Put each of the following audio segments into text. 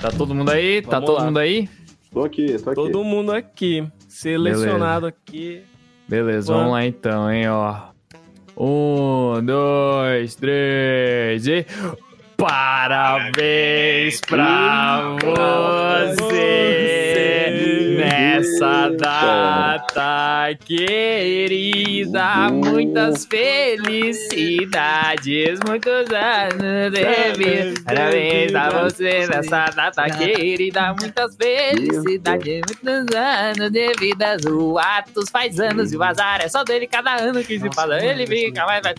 Tá todo mundo aí? tá Vamos todo lá. mundo aí? Tô aqui, tô aqui. Todo mundo aqui. Selecionado aqui. Beleza, Vamos. vamos lá então, hein, ó. Um, dois, três e. Parabéns pra você nessa data querida. Muitas felicidades, muitos anos de vida. Parabéns a você nessa data querida. Muitas felicidades, muitos anos de vida. O Atos faz anos e o azar é só dele cada ano que se fala. Ele fica mais.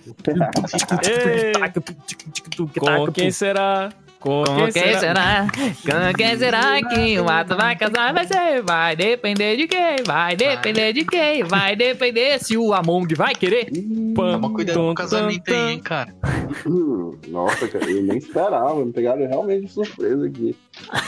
Com quem será? Com, quem será? Com quem será que o Atos vai casar? Vai ser, vai depender de quem? Vai depender de quem? Vai depender se o Among vai querer. Toma cuidado com o casamento aí, hein, cara. Hum, Nossa, cara, eu nem esperava. Me pegaram realmente de surpresa aqui.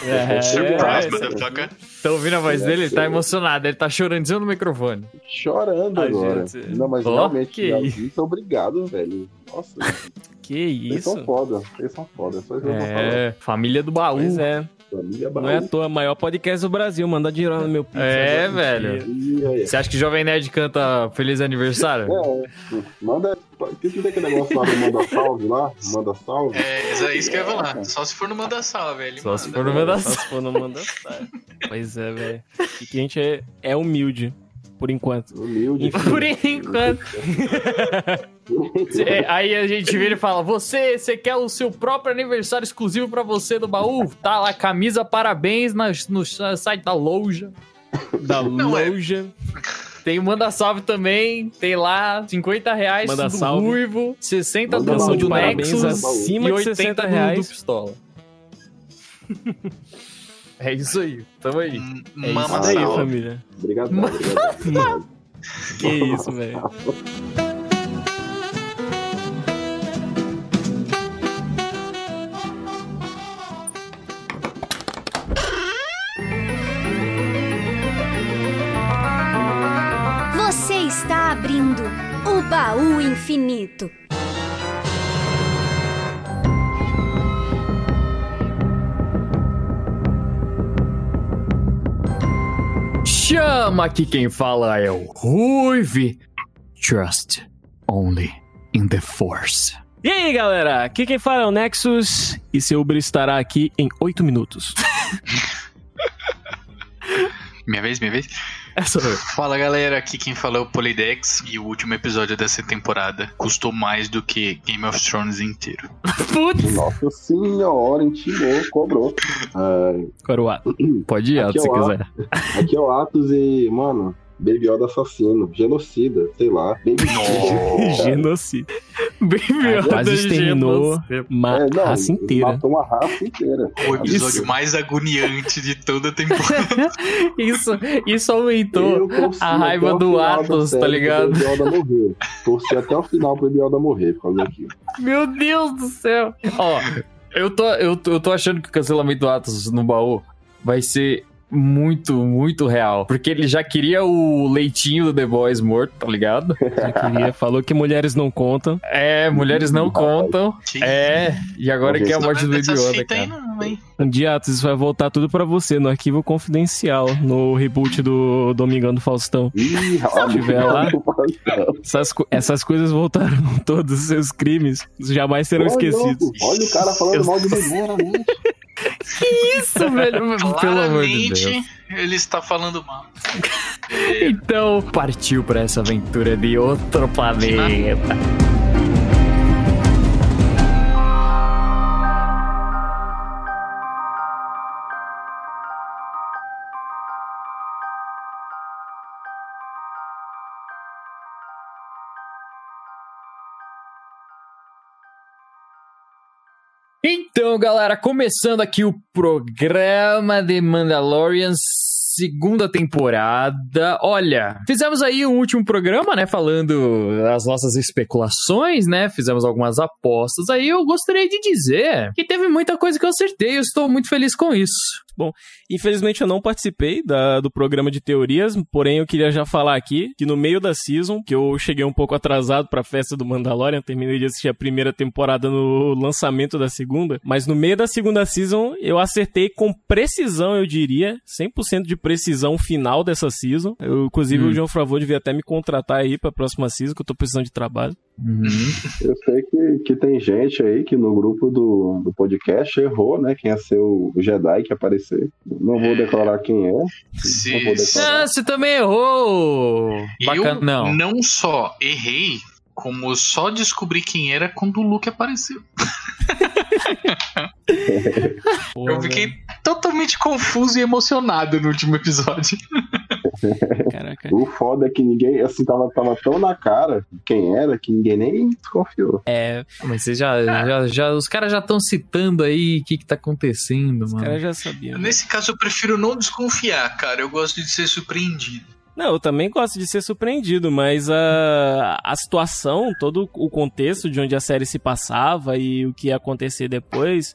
É, Surprise, é, motherfucker. Tá ouvindo a voz dele? Ele tá emocionado, ele tá chorandinho no microfone. Chorando Ai, agora. gente. Não, mas realmente, que obrigado, velho. Nossa, Que isso? são foda. Vocês são foda. Só isso. É, família do baú. Pois é. Família Não é à Baú. toa, maior podcast do Brasil. Manda dinheiro no meu pix. É, velho. E? Você acha que Jovem Nerd canta Feliz Aniversário? É, manda. Que que tem aquele negócio lá do manda salve lá? Manda salve? É, isso é isso que eu ia falar. Só se for no Manda Salve, ele Só manda. se for no Manda Só se for no manda salve. Pois é, velho. E que a gente é, é humilde, por enquanto. Humilde. Por enquanto. Cê- Aí a gente vira e fala: Você, você quer o seu próprio aniversário exclusivo pra você do baú? Tá lá, camisa parabéns nas- no site da loja. Da Não, é. loja. Tem o Manda Salve também, tem lá 50 reais Manda do salve. Ruivo, 60 Manda do, de do Nexus acima e de 80 60 do- do, reais. Pistola. é isso aí, tamo aí. M- É isso Mama aí, Salve. família. Obrigado, obrigado. Que isso, velho. Você está abrindo o baú infinito. Chama que quem fala é o Ruive. Trust only in the Force. E aí, galera? Aqui quem fala é o Nexus e seu Uber estará aqui em 8 minutos. Minha vez, minha vez. Foi. Fala galera, aqui quem fala é o Polydex e o último episódio dessa temporada custou mais do que Game of Thrones inteiro. Putz! Nossa senhora, intimou, cobrou. Ai, Coroado. Pode ir, Aqui se é quiser. aqui é o Atos e, mano, Baby Yoda assassino, genocida, sei lá. Baby Genocídio. Bem Quase exterminou uma É, não, raça inteira. Matou uma raça inteira. O episódio Isso. mais agoniante de toda a temporada. Isso, isso aumentou a raiva do Atos, tá ligado? Baby Yoda morrer. Torci até o final pro Baby Yoda morrer por causa daquilo. Meu Deus do céu. Ó, eu tô, eu, tô, eu tô achando que o cancelamento do Atos no baú vai ser muito, muito real. Porque ele já queria o leitinho do The Boys morto, tá ligado? Já queria. Falou que mulheres não contam. É, mulheres não contam. É, e agora que é a morte do aí cara. não, hein? Um dia, Atos, isso vai voltar tudo pra você no arquivo confidencial, no reboot do Domingão do Faustão. Ih, Se tiver lá. Essas, essas coisas voltaram, todos os seus crimes jamais serão Olha, esquecidos. Olha o cara falando Eu- mal de mim, realmente. Isso, velho, pelo amor de Claramente Deus. ele está falando mal. Então, partiu pra essa aventura de outro planeta. Então, galera, começando aqui o programa de Mandalorians segunda temporada. Olha, fizemos aí um último programa, né? Falando as nossas especulações, né? Fizemos algumas apostas. Aí eu gostaria de dizer que teve muita coisa que eu acertei. Eu estou muito feliz com isso. Bom, infelizmente eu não participei da, do programa de teorias, porém eu queria já falar aqui que no meio da season, que eu cheguei um pouco atrasado pra festa do Mandalorian, terminei de assistir a primeira temporada no lançamento da segunda, mas no meio da segunda season eu acertei com precisão, eu diria, 100% de precisão final dessa season. Eu, inclusive hum. o João Favor devia até me contratar aí pra próxima season, que eu tô precisando de trabalho. Uhum. Eu sei que, que tem gente aí que no grupo do, do podcast errou, né? Quem ia ser o Jedi que aparecer. Não vou declarar quem é. Sim. Ah, você também errou! Bacana, eu não. não só errei, como só descobri quem era quando o Luke apareceu. eu fiquei totalmente confuso e emocionado no último episódio. Caraca. O foda é que ninguém, assim, tava, tava tão na cara quem era que ninguém nem desconfiou. É, mas você já, já, já os caras já estão citando aí o que que tá acontecendo, os mano. Os caras já sabiam. Nesse caso eu prefiro não desconfiar, cara. Eu gosto de ser surpreendido. Não, eu também gosto de ser surpreendido, mas a, a situação, todo o contexto de onde a série se passava e o que ia acontecer depois.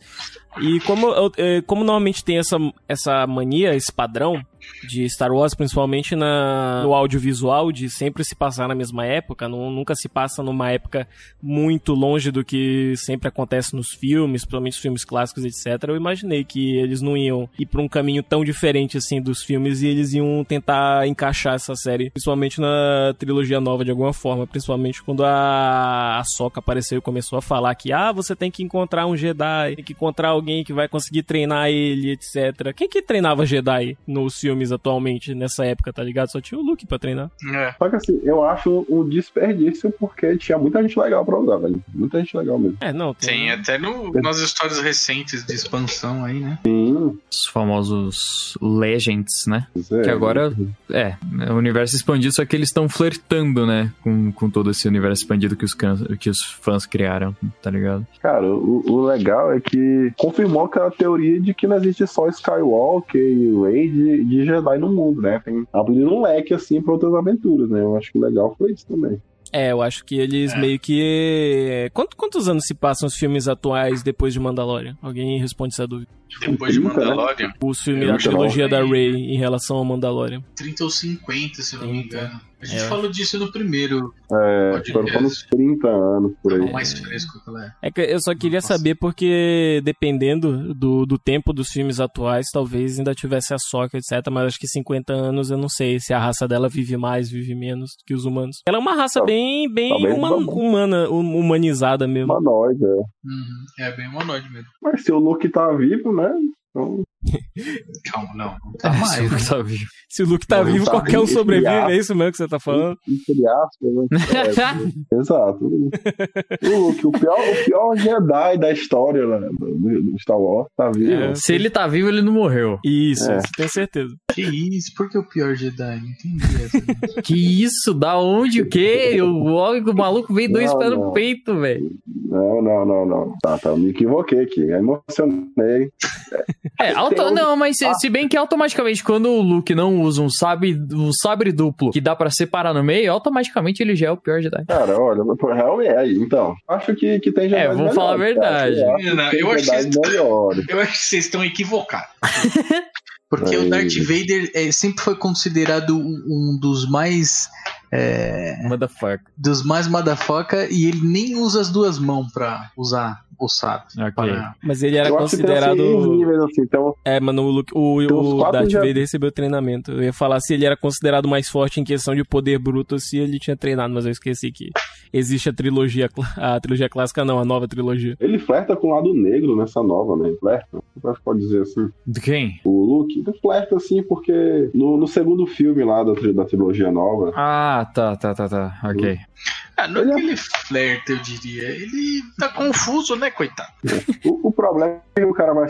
E como, é, como normalmente tem essa, essa mania, esse padrão, de Star Wars, principalmente na, no audiovisual, de sempre se passar na mesma época, não, nunca se passa numa época muito longe do que sempre acontece nos filmes, principalmente os filmes clássicos, etc. Eu imaginei que eles não iam ir para um caminho tão diferente assim dos filmes e eles iam tentar encaixar essa série, principalmente na trilogia nova de alguma forma, principalmente quando a, a Soca apareceu e começou a falar que ah, você tem que encontrar um Jedi, tem que encontrar alguém que vai conseguir treinar ele, etc. Quem que treinava Jedi nos filmes atualmente nessa época, tá ligado? Só tinha o Luke pra treinar. É. Só que assim, eu acho um desperdício porque tinha muita gente legal pra usar, velho. Muita gente legal mesmo. É, não. Tem, tem até no, nas histórias recentes de expansão aí, né? Sim. Os famosos Legends, né? É, que agora, é, o universo expandido, só que eles estão flertando, né? Com, com todo esse universo expandido que os, que os fãs criaram, tá ligado? Cara, o, o legal é que confirmou aquela teoria de que não existe só Skywalker e Rey de, de Jedi no mundo, né? Tem abrindo um leque assim para outras aventuras, né? Eu acho que o legal foi isso também. É, eu acho que eles é. meio que. Quanto, quantos anos se passam os filmes atuais depois de Mandalorian? Alguém responde essa dúvida? Depois de Mandalorian? O filme da trilogia da Rey em relação ao Mandalorian. 30 ou 50, se eu não me engano. A gente é. falou disso no primeiro. É, foram uns 30 anos por aí. É mais fresco que ela é. É que eu só queria Nossa. saber porque, dependendo do, do tempo dos filmes atuais, talvez ainda tivesse a Soca, etc. Mas acho que 50 anos eu não sei se a raça dela vive mais, vive menos que os humanos. Ela é uma raça tá, bem, bem tá uma, humana, humanizada mesmo. Humanoide, é. Uhum. É bem humanoide mesmo. Mas se o Luke tá vivo, né? Então... Calma, não. não tá é, mais. Se, tá vivo. se o Luke tá vivo, tá qualquer um sobrevive. É isso mesmo que você tá falando? Entre aspas, né? É, exato. O Luke, o pior, o pior Jedi da história né, do Star Wars, tá vivo. É, se ele tá vivo, ele não morreu. Isso, é. tenho certeza. Que isso? Por que o pior Jedi? Não entendi essa. que isso? Da onde? O quê? O, o maluco veio dois pés no peito, velho. Não, não, não, não. Tá, tá, me equivoquei aqui. emocionei. É, auto... não, mas se, se, bem que automaticamente quando o Luke não usa um sabre, um sabre duplo que dá para separar no meio, automaticamente ele já é o pior Jedi. Cara, olha, realmente é aí, então. Acho que, que tem Jedi. É, vou falar a verdade. Eu acho, não, eu, acho que eu acho que vocês estão equivocados. Porque o Darth Vader é, sempre foi considerado um, um dos mais. É, motherfucker. Dos mais motherfucker e ele nem usa as duas mãos pra usar o sabe. Okay. Para... Mas ele era considerado. Assim, então... É, mano, o, Luke, o, o Darth já... Vader recebeu treinamento. Eu ia falar se ele era considerado mais forte em questão de poder bruto se ele tinha treinado, mas eu esqueci que existe a trilogia, a trilogia clássica, não, a nova trilogia. Ele flerta com o lado negro nessa nova, né? Flerta. Você pode dizer assim. De quem? O Luke. Ele flerta assim porque no, no segundo filme lá da, da trilogia nova. Ah, tá, tá, tá, tá. Ok. Ah, não é que ele flerta, eu diria. Ele tá confuso, né, coitado? O, o, problema é que o cara vai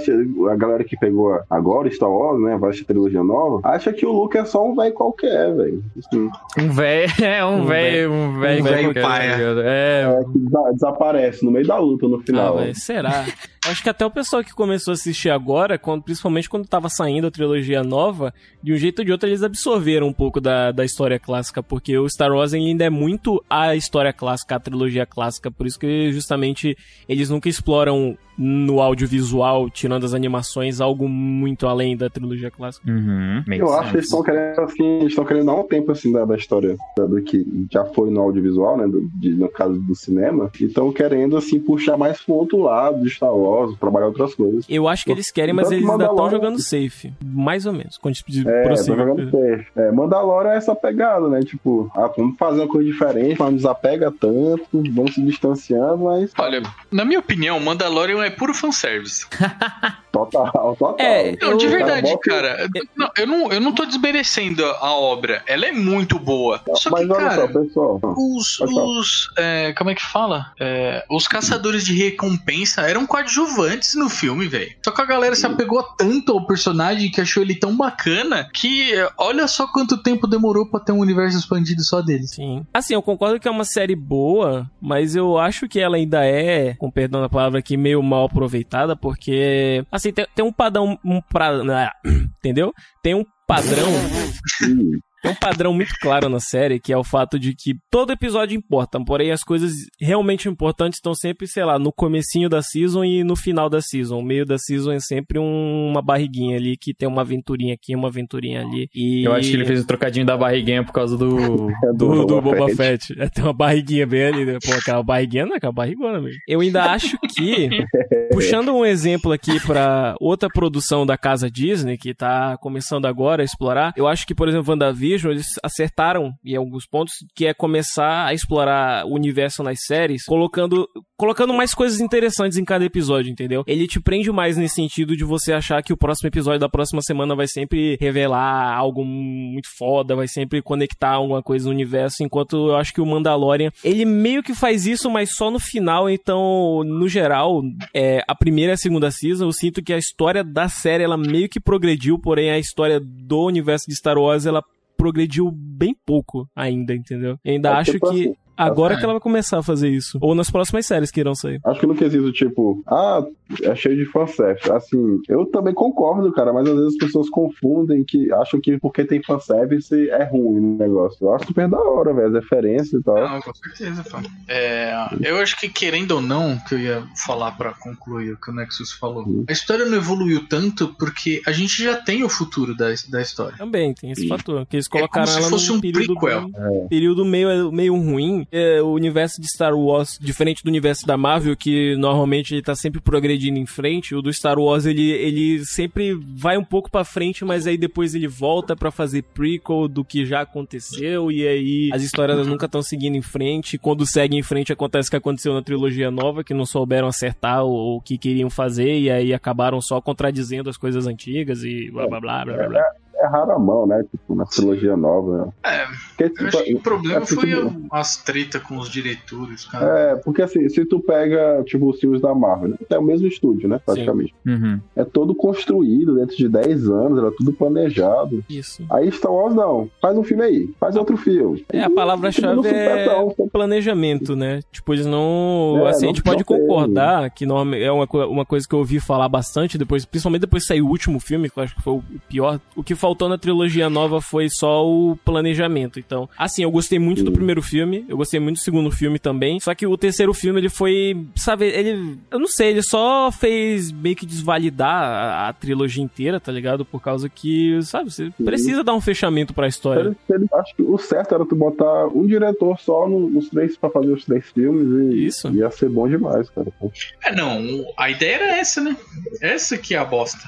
a galera que pegou agora Star Wars, né, vai trilogia nova, acha que o Luke é só um velho qualquer, velho. Assim, Um velho, é um velho, um velho um velho paia. tá ligado? É, é, que desa- desaparece no meio da luta no Ah, final. mas será? Acho que até o pessoal que começou a assistir agora, quando- principalmente quando tava saindo a trilogia nova, de um jeito ou de outro eles absorveram um pouco da, da história clássica, porque o Star Wars ainda é muito a história clássica, a trilogia clássica, por isso que justamente eles nunca exploram no audiovisual, tirando as animações, algo muito além da trilogia clássica. Uhum, Eu acho que eles sense. estão querendo, assim, eles estão querendo dar um tempo, assim, da, da história da- do que já foi no audiovisual, né, do, de- no caso do cinema, e estão querendo, assim, puxar mais pro outro lado de Star Wars, trabalhar outras coisas. Eu acho que eles querem, mas Tanto eles ainda estão jogando safe. Mais ou menos. Quando de É, jogando safe. É, Mandalorian é essa pegada, né, tipo, ah, vamos fazer uma coisa diferente, mas não desapega tanto, vamos se distanciando, mas Olha, na minha opinião, Mandalorian é puro fanservice. total, total. É, Não, de Eu- verdade, cara. Não, eu, não, eu não tô desmerecendo a obra. Ela é muito boa. Só mas que, olha cara, só, pessoal. os. Os é, como é que fala? É, os caçadores de recompensa eram coadjuvantes no filme, velho. Só que a galera se apegou tanto ao personagem que achou ele tão bacana que é, olha só quanto tempo demorou pra ter um universo expandido só deles. Sim. Assim, eu concordo que é uma série boa, mas eu acho que ela ainda é, com perdão da palavra aqui, meio mal aproveitada, porque, assim, tem, tem um padrão, um pra, ah, entendeu? Tem um padrão. Tem um padrão muito claro na série, que é o fato de que todo episódio importa, porém as coisas realmente importantes estão sempre, sei lá, no comecinho da season e no final da season. O meio da season é sempre um- uma barriguinha ali, que tem uma aventurinha aqui, uma aventurinha ali. E... Eu acho que ele fez o trocadinho da barriguinha por causa do. É do, do Boba Fett. É, tem uma barriguinha bem ali, né? Pô, aquela barriguinha não é aquela barrigona mesmo. Eu ainda acho que, puxando um exemplo aqui pra outra produção da casa Disney, que tá começando agora a explorar, eu acho que, por exemplo, WandaVision, eles acertaram em alguns pontos, que é começar a explorar o universo nas séries, colocando, colocando mais coisas interessantes em cada episódio, entendeu? Ele te prende mais nesse sentido de você achar que o próximo episódio da próxima semana vai sempre revelar algo muito foda, vai sempre conectar alguma coisa no universo, enquanto eu acho que o Mandalorian, ele meio que faz isso, mas só no final, então, no geral, é, a primeira e a segunda season, eu sinto que a história da série, ela meio que progrediu, porém a história do universo de Star Wars, ela progrediu bem pouco ainda, entendeu? Eu ainda É acho tipo que assim, agora é. que ela vai começar a fazer isso. Ou nas próximas séries que irão sair. Acho que no quesito, tipo, ah, é cheio de fanservice. Assim, eu também concordo, cara, mas às vezes as pessoas confundem que acham que porque tem fanservice é ruim no negócio. Eu acho super da hora, velho, as referências e tal. Não, com certeza, fã. É, eu acho que querendo ou não, que eu ia falar pra concluir o que o Nexus falou, a história não evoluiu tanto porque a gente já tem o futuro da, da história. Também tem esse Sim. fator. Que eles É como colocaram se ela fosse num um período, prequel. bem- período meio, meio ruim. É, o universo de Star Wars, diferente do universo da Marvel, que normalmente ele tá sempre progredindo em frente, o do Star Wars ele, ele sempre vai um pouco pra frente, mas aí depois ele volta pra fazer prequel do que já aconteceu, e aí as histórias nunca estão seguindo em frente. Quando seguem em frente, acontece o que aconteceu na trilogia nova, que não souberam acertar o, o que queriam fazer, e aí acabaram só contradizendo as coisas antigas e blá blá blá blá blá. É rara a mão, né? Tipo, na trilogia nova. né? É, Porque, eu tipo, acho que o problema é foi tipo, as treta com os diretores, cara. É, porque assim, se tu pega, tipo, os filmes da Marvel, né? É o mesmo estúdio, né? Praticamente. Uhum. É todo construído dentro de 10 anos, era tudo planejado. Isso. Aí Star Wars não. Faz um filme aí, faz outro filme. É, a palavra-chave é supetão, só- planejamento, né? Tipo, eles não. É, assim, a não- gente pode não tem. concordar que norma- é uma, uma coisa que eu ouvi falar bastante depois, principalmente depois que saiu o último filme, que eu acho que foi o pior. O que faltou na trilogia nova foi só o planejamento. Então, assim, eu gostei muito do primeiro filme, eu gostei muito do segundo filme também. Só que o terceiro filme, ele foi. Sabe, ele. Eu não sei, ele só fez meio que desvalidar a, a trilogia inteira, tá ligado? Por causa que, sabe, você precisa dar um fechamento pra história. Ele- ele- acho que o certo era tu botar um diretor só no- nos três pra fazer os três filmes e Isso. ia ser bom demais, cara. É, não, a ideia era essa, né? Essa que é a bosta.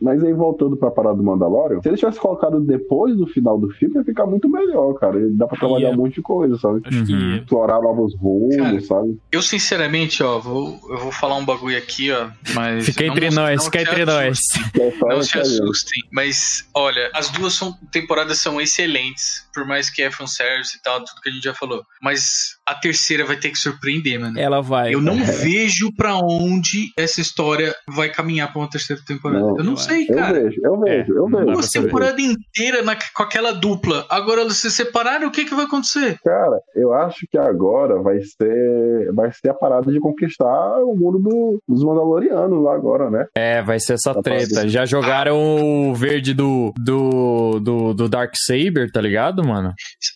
Mas aí voltando pra parada do Mandalorian, se eles tivessem colocado depois do final do filme, ia ficar muito melhor, cara. Dá pra trabalhar Ia. um monte de coisa, sabe? Acho que. Uhum. Explorar novos rumos, Cara, sabe? Eu, sinceramente, ó, vou, eu vou falar um bagulho aqui, ó. Mas. Fica não- entre não nós, se fica entre nós. assustem. É Não se assustem. Mas, olha, as duas são, temporadas são excelentes. Por mais que é fanservice e tal, tudo que a gente já falou. Mas a terceira vai ter que surpreender, mano. Ela vai. Eu não É. vejo pra onde essa história vai caminhar pra uma terceira temporada. Não, eu não eu sei, Eu cara. vejo, eu vejo, eu dá vejo. pra Uma saber. temporada inteira na- com aquela dupla. Agora eles se separaram, o que, que vai acontecer? Cara, eu acho que agora vai ser, vai ser a parada de conquistar o mundo do- dos Mandalorianos lá agora, né? É, vai ser essa Tá treta. parado. Já jogaram o verde do, do, do, do Dark Saber, tá ligado, mano?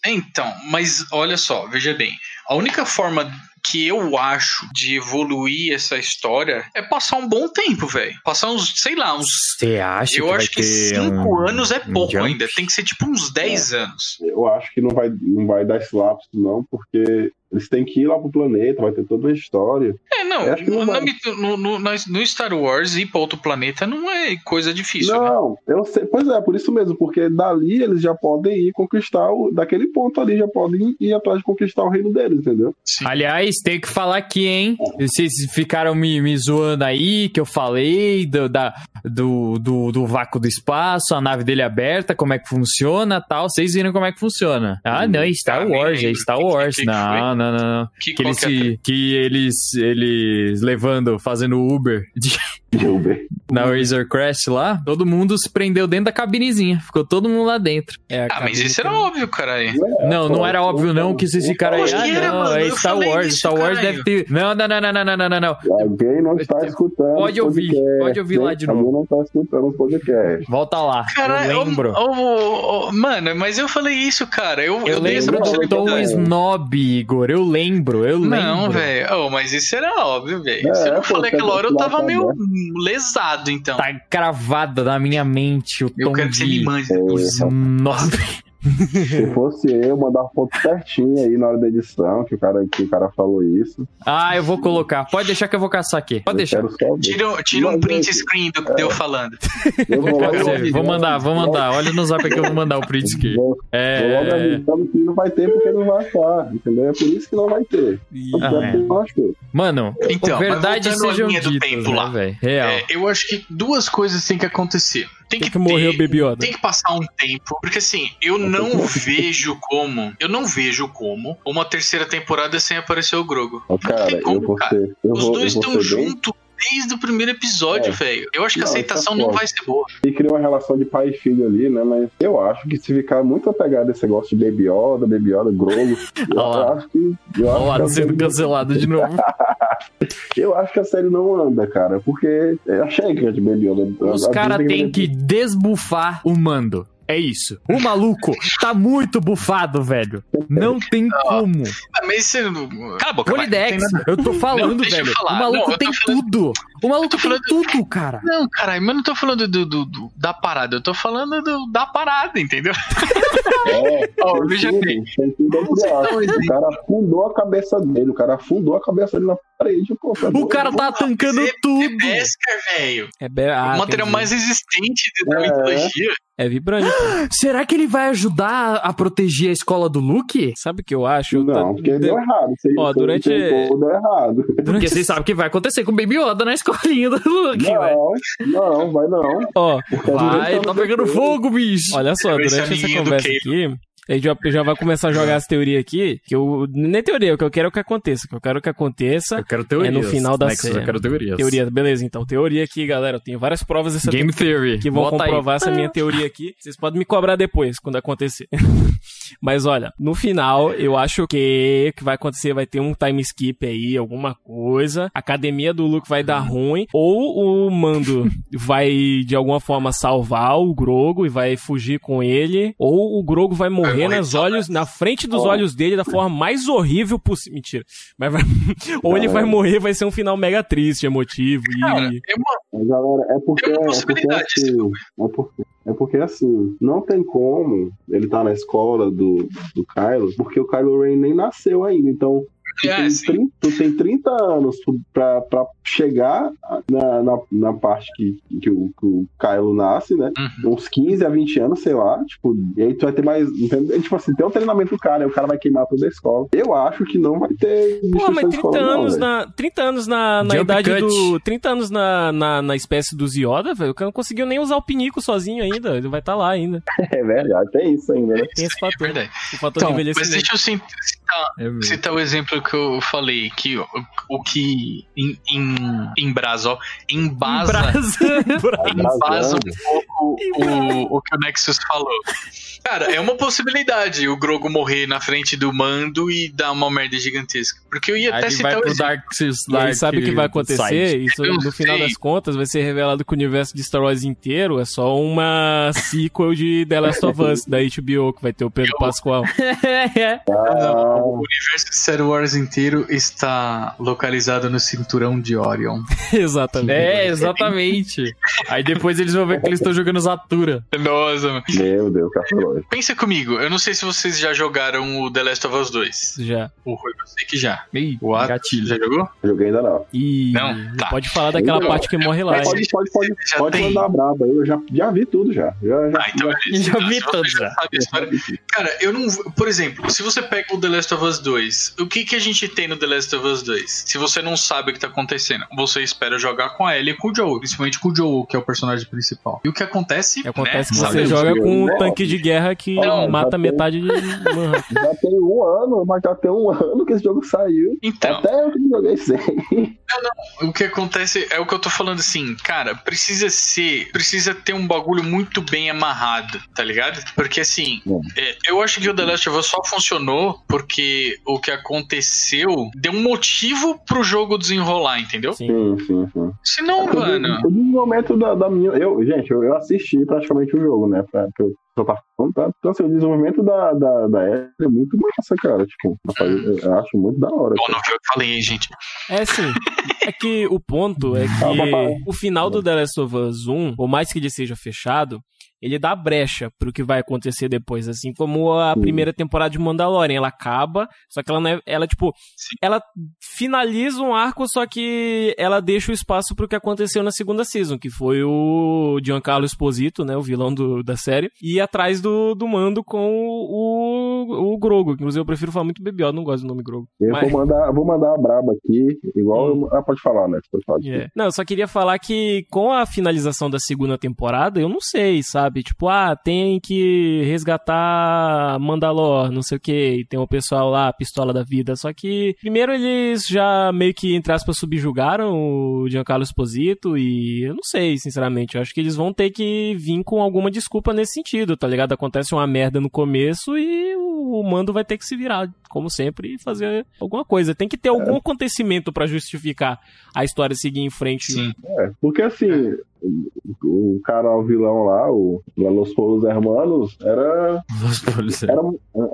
Então, mas olha só, veja bem. A única forma que eu acho de evoluir essa história é passar um bom tempo, velho. Passar uns, sei lá, uns. Você acha eu que vai acho que ter cinco um- anos é um pouco jump? ainda. Tem que ser tipo uns 10 anos. Eu acho que não vai, não vai dar esse lapso, não, porque eles têm que ir lá pro planeta, vai ter toda uma história. É, não. Não na vai. no, no- no Star Wars ir pra outro planeta não é coisa difícil, né? não, eu sei, pois é, por isso mesmo, porque dali eles já podem ir conquistar, o, daquele ponto ali, já podem ir atrás de conquistar o reino deles, entendeu? Sim. Aliás, tem que falar aqui, hein? Vocês ficaram me, me zoando aí, que eu falei do, da, do, do, do vácuo do espaço, a nave dele aberta, como é que funciona tal. Vocês viram como é que funciona. Ah, não, é Star Ah, nem Wars, é. Star Wars. Não, não, não, não. Que, Que eles, que é que eles, eles levando, fazendo Uber de- de Uber. Na Razor Crash lá, todo mundo se prendeu dentro da cabinezinha. Ficou todo mundo lá dentro. É, ah, mas isso era óbvio, caralho. Não, não era óbvio não que esses caras... Ah, não, é Star Wars. Star Wars deve ter... Não, não, não, não, não, não, não. Alguém não está escutando Pode ouvir, pode ouvir lá de novo. Alguém não está escutando o podcast. Volta lá, Caralho, eu lembro. Eu, eu, eu, mano, mas eu falei isso, cara. Eu, eu, lembro. Eu sou um snob, Igor. Eu lembro, eu lembro. Não, velho. Oh, mas isso era óbvio, velho. É, se eu não falei aquela é hora, eu tava meio lesado, então. Tá cravada na minha mente o eu tom quero que você me de mande. Snob. Se fosse eu, mandar foto certinha aí na hora da edição, que o cara, que o cara falou isso. Ah, eu vou colocar. Pode deixar que eu vou caçar aqui. Pode eu deixar. Tira, tira um print gente, screen do que deu falando. Eu vou Vou, mandar, vou mandar. Olha no zap que eu vou mandar o print screen. Vou, vou logo É. que não vai ter porque não vai achar, entendeu? É por isso que não vai ter. Porque Ah, é. não achou. Mano, Então, verdade sejam ditas, tempo né, lá. velho? Real. É, eu acho que duas coisas têm que acontecer. Tem, Tem que, que morrer o Baby Yoda. Tem que passar um tempo, porque assim, eu não vejo como, eu não vejo como uma terceira temporada sem aparecer o Grogo. Ó, Cara, como, eu vou cara. ser. Eu Os vou, dois estão juntos desde o primeiro episódio, É. velho. Eu acho que a Não, aceitação não vai ser boa. E cria uma relação de pai e filho ali, né? Mas eu acho que se ficar muito apegado a esse negócio de Baby Yoda, Baby Yoda, Grogo, eu Olha lá. acho que. Eu Olha acho, lá, que sendo série, cancelado de novo. eu acho que a série não anda, cara. Porque eu achei que é de Baby Yoda. Os caras têm que desbufar o mando. É isso. O maluco tá muito bufado, velho. Não tem como. Ah, mas você. Cala a boca, vai. Não Polidex, eu tô falando, Não, velho. O maluco Não, tem falando- tudo. O maluco tem falando- tudo, cara. Não, caralho, mas eu não tô falando do, do- do- da parada, eu tô falando do- da parada, entendeu? É, Ó, tem veja bem. um O cara afundou a cabeça dele, o cara afundou a cabeça dele na parede, pô. tá O cara tá tancando tudo. Beskar, velho. É be... ah, o material entendi. mais resistente da É. mitologia. É vibrante. Será que ele vai ajudar a proteger a escola do Luke? Sabe o que eu acho? Não, tá- porque deu errado. Isso aí Ó, durante- deu errado. Porque vocês sabem o que vai acontecer com o Baby Yoda na escolinha do Luke, velho. Não, não, vai não. Ó, Porque Vai, tá pego fogo, bicho. olha só, durante essa conversa aqui, a gente já, já vai começar a jogar as teorias aqui, que eu... Nem teoria, o que eu quero é que aconteça. O que eu quero que aconteça... Eu quero teorias. É no final da Nexus, série. Eu quero teorias. Teoria, beleza, então. Teoria aqui, galera. Eu tenho várias provas dessa Game Theory. que vão Bota aí. comprovar essa minha teoria aqui. Vocês podem me cobrar depois, quando acontecer. Mas olha, no final, eu acho que o que vai acontecer vai ter um time skip aí, alguma coisa. A academia do Luke vai dar ruim. Ou o Mando vai, de alguma forma, salvar o Grogo e vai fugir com ele. Ou o Grogo vai morrer morrer nos de olhos, na frente dos Ó. olhos dele da forma mais horrível possível. Mentira. Mas vai... ou ele vai é. morrer, vai ser um final mega triste, emotivo. E... Cara, é uma, Mas, galera, é porque, Tem uma é porque possibilidade, assim, é porque, é porque assim, não tem como ele tá na escola do, do Kylo, porque o Kylo Ren nem nasceu ainda, então tu, É, tem sim. 30, tu tem 30 anos pra, pra chegar na, na, na parte que, que, o, que o Kylo nasce, né? Uhum. Uns 15 a 20 anos, sei lá. Tipo, e aí tu vai ter mais. entende? Tipo assim, tem um treinamento do cara, aí o cara vai queimar toda a escola. Eu acho que não vai ter. Pô, mas destruição de 30 escola, não, anos, velho. na, 30 anos na, na Jump idade cut. do. 30 anos na, na, na espécie dos Yoda, velho. O cara não conseguiu nem usar o pinico sozinho ainda. Ele vai estar lá ainda. É verdade, tem isso ainda, né? Tem esse É fator. verdade. o fator Então, de mas envelhecimento. deixa eu cit- citar, É citar o exemplo que eu falei, que o, o que em, em, embrasa, ó, embasa, embasa um pouco o, o que o Nexus falou. Cara, é uma possibilidade o Grogo morrer na frente do mando e dar uma merda gigantesca. Porque eu ia Aí até ele citar vai o pro. Dark, E Dark aí sabe o que vai acontecer? Side. Isso, Eu no final das contas, vai ser revelado que o universo de Star Wars inteiro é só uma sequel de The Last of Us, da HBO, que vai ter o Pedro Eu- Pascoal. Ah, O universo de Star Wars inteiro está localizado no cinturão de Orion. Exatamente. É, exatamente. Aí depois eles vão ver que eles estão jogando Zatura. Nossa, mano. meu Deus, café Pensa comigo, eu não sei se vocês já jogaram o The Last of Us 2. Já. O Rui, eu sei que já. Ih, O gatilho. já jogou? Joguei ainda não. E Não, não tá. pode falar daquela Não. parte que morre lá. Pode, pode, pode, Já pode tem. mandar braba eu já, já vi tudo já. já, já Ah, então já- beleza. Já vi todos, já Cara, eu não. Por exemplo, se você pega o The Last of Us 2, o que, que gente tem no The Last of Us 2? Se você não sabe o que tá acontecendo, você espera jogar com a Ellie e com o Joel, principalmente com o Joel, que é o personagem principal. E o que acontece? Acontece né, que sabe? você Sabe, joga com um tanque de guerra que Não, mata tem- metade de Manhattan. Já tem um ano, mas já tem um ano que esse jogo saiu. Então, Até eu que joguei sem. o que acontece é o que eu tô falando assim, cara, precisa ser, precisa ter um bagulho muito bem amarrado, tá ligado? Porque assim, é, eu acho que o The Last of Us só funcionou porque o que aconteceu deu um motivo pro jogo desenrolar, entendeu? Sim. Sim, sim, sim. Se não, O mano. O desenvolvimento da, da minha. Eu, gente, eu, eu assisti praticamente o jogo, né? Pra, pra só tá tá? Então, assim, o desenvolvimento da, da, da Ellie é muito massa, cara. Tipo, rapaz, eu, eu acho muito da hora. Bom, não viu o que eu falei, gente. É assim, é que o ponto é Ah, que o final do The Last of Us 1, por mais que ele seja fechado, ele dá brecha pro que vai acontecer depois, assim como a Sim. primeira temporada de Mandalorian, ela acaba, só que ela não é, ela tipo, Sim. ela finaliza um arco, só que ela deixa o espaço pro que aconteceu na segunda season, que foi o Giancarlo Esposito, né, o vilão do, da série, e atrás do, do mando com o, o Grogo, inclusive eu prefiro falar muito Yoda, não gosto do nome Grogo. Eu Mas- vou mandar, vou mandar a braba aqui, igual. Hum. ah, pode falar, né? Pode falar. É. Não, eu só queria falar que com a finalização da segunda temporada, eu não sei, sabe? Tipo, ah, tem que resgatar Mandalor, não sei o que, tem o pessoal lá, pistola da vida. Só que, primeiro eles já meio que, entre aspas, subjugaram o Giancarlo Esposito e eu não sei, sinceramente. Eu acho que eles vão ter que vir com alguma desculpa nesse sentido, tá ligado? Acontece uma merda no começo e o mando vai ter que se virar, como sempre, e fazer alguma coisa. Tem que ter algum acontecimento pra justificar a história seguir em frente. Sim. É, porque assim, o, o cara, o vilão lá, o Los Polos Hermanos, era, era,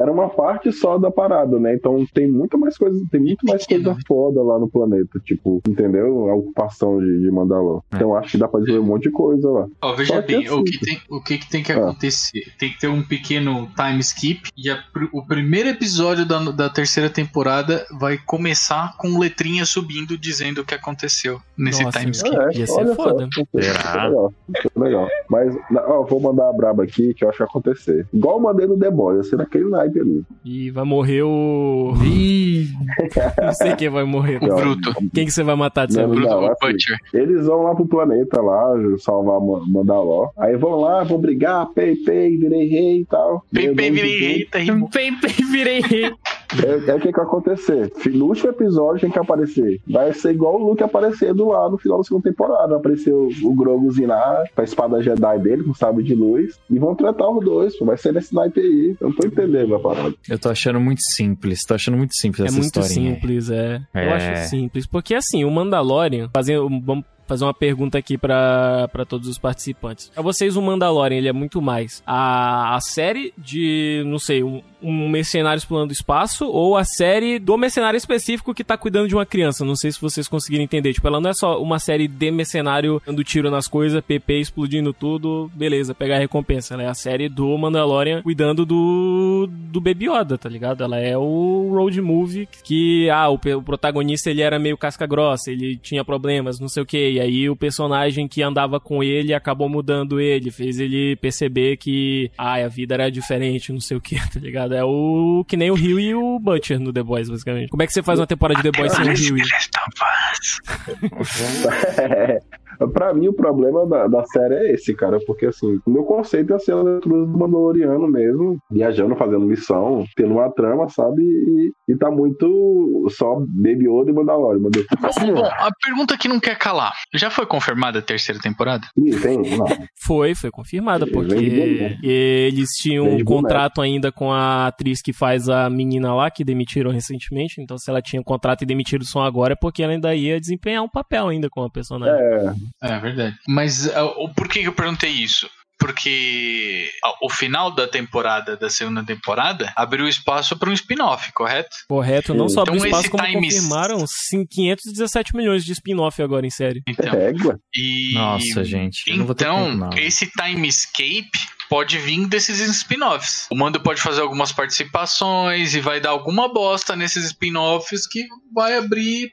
era uma parte só da parada, né? Então tem muita mais coisa, tem muito mais coisa foda lá no planeta, tipo, entendeu? A ocupação de, de Mandalor. Então acho que dá pra dizer um monte de coisa lá. Ó, veja bem, o, assim- que tem, o que, que tem que Ah. acontecer? Tem que ter um pequeno time skip. E a o primeiro episódio da, da terceira temporada vai começar com letrinha subindo dizendo o que aconteceu nesse Nossa, time skip. É, Ia ser foda. Só, Será? legal, é legal. Mas, ó, vou mandar a braba aqui que eu acho que vai acontecer. Igual eu mandei no Boys, assim, naquele naipe ali. E vai morrer o. Ih, Não sei quem vai morrer. O Bruto. Quem que você vai matar de ser Bruto, não, o assim, Butcher. Eles vão lá pro planeta lá, salvar Ma- Mandalor. Aí vão lá, vão brigar, pei, pei, virei rei e tal. Pei, pei, virei rei, tá pem, pem, virei rei. É, é o que, que vai acontecer. No último episódio tem que aparecer. Vai ser igual o Luke aparecendo lá no final da segunda temporada. Vai aparecer o, Groguzinho lá, com a espada Jedi dele, com o sabre de luz. E vão tratar os dois. Pô. Vai ser nesse naipe aí. Eu não tô entendendo a parada. Eu tô achando muito simples, tô achando muito simples É essa muito historinha. simples, é. Eu É. acho simples. Porque assim, o Mandalorian, fazendo. Vamos fazer uma pergunta aqui pra todos os participantes. Pra vocês, o Mandalorian, ele é muito mais a, a série de, não sei, um, um mercenário explorando o espaço ou a série do mercenário específico que tá cuidando de uma criança. Não sei se vocês conseguiram entender. Tipo, ela não é só uma série de mercenário dando tiro nas coisas, PP explodindo tudo, beleza, pegar a recompensa. Ela é a série do Mandalorian cuidando do, do Baby Yoda, tá ligado? Ela é o road movie que, ah, o, o protagonista ele era meio casca grossa, ele tinha problemas, não sei o que, e aí o personagem que andava com ele acabou mudando ele, fez ele perceber que, ah, a vida era diferente, não sei o que, tá ligado? É o que nem o Rio e o Butcher no The Boys, basicamente. Como é que você faz uma temporada de The Boys sem o Rio? Pra mim, o problema da, da série é esse, cara, porque assim, o meu conceito é ser a leitura do Mandaloriano mesmo, viajando, fazendo missão, tendo uma trama, sabe? E, e tá muito só Baby Yoda e Mandalorian. Mandalorian. Bom, a pergunta que não quer calar: já foi confirmada a terceira temporada? Ih, tem? Não. Foi, foi confirmada, porque eles tinham um contrato ainda com a atriz que faz a menina lá, que demitiram recentemente. Então, se ela tinha contrato e demitiram só agora, é porque ela ainda ia desempenhar um papel ainda com a personagem. É, É verdade. Mas o por que eu perguntei isso? Porque o final da temporada, da segunda temporada, abriu espaço para um spin-off, correto? Correto, não só Então, abriu espaço, esse como time- confirmaram sim, 517 milhões de spin-off agora em série. Então, régua. e Nossa, gente. então esse time escape pode vir desses spin-offs. O Mando pode fazer algumas participações e vai dar alguma bosta nesses spin-offs que vai abrir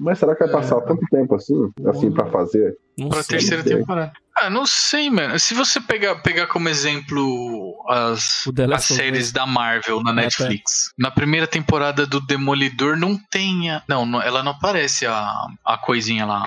Mas será que vai passar tanto tempo assim, assim, pra fazer? Não pra sei. terceira sei. temporada. Ah, não sei, mano. Se você pegar, pegar como exemplo as, as of séries da Marvel na Ah, tá. Netflix, na primeira temporada do Demolidor não tenha. Não, não- ela não aparece a, a coisinha lá.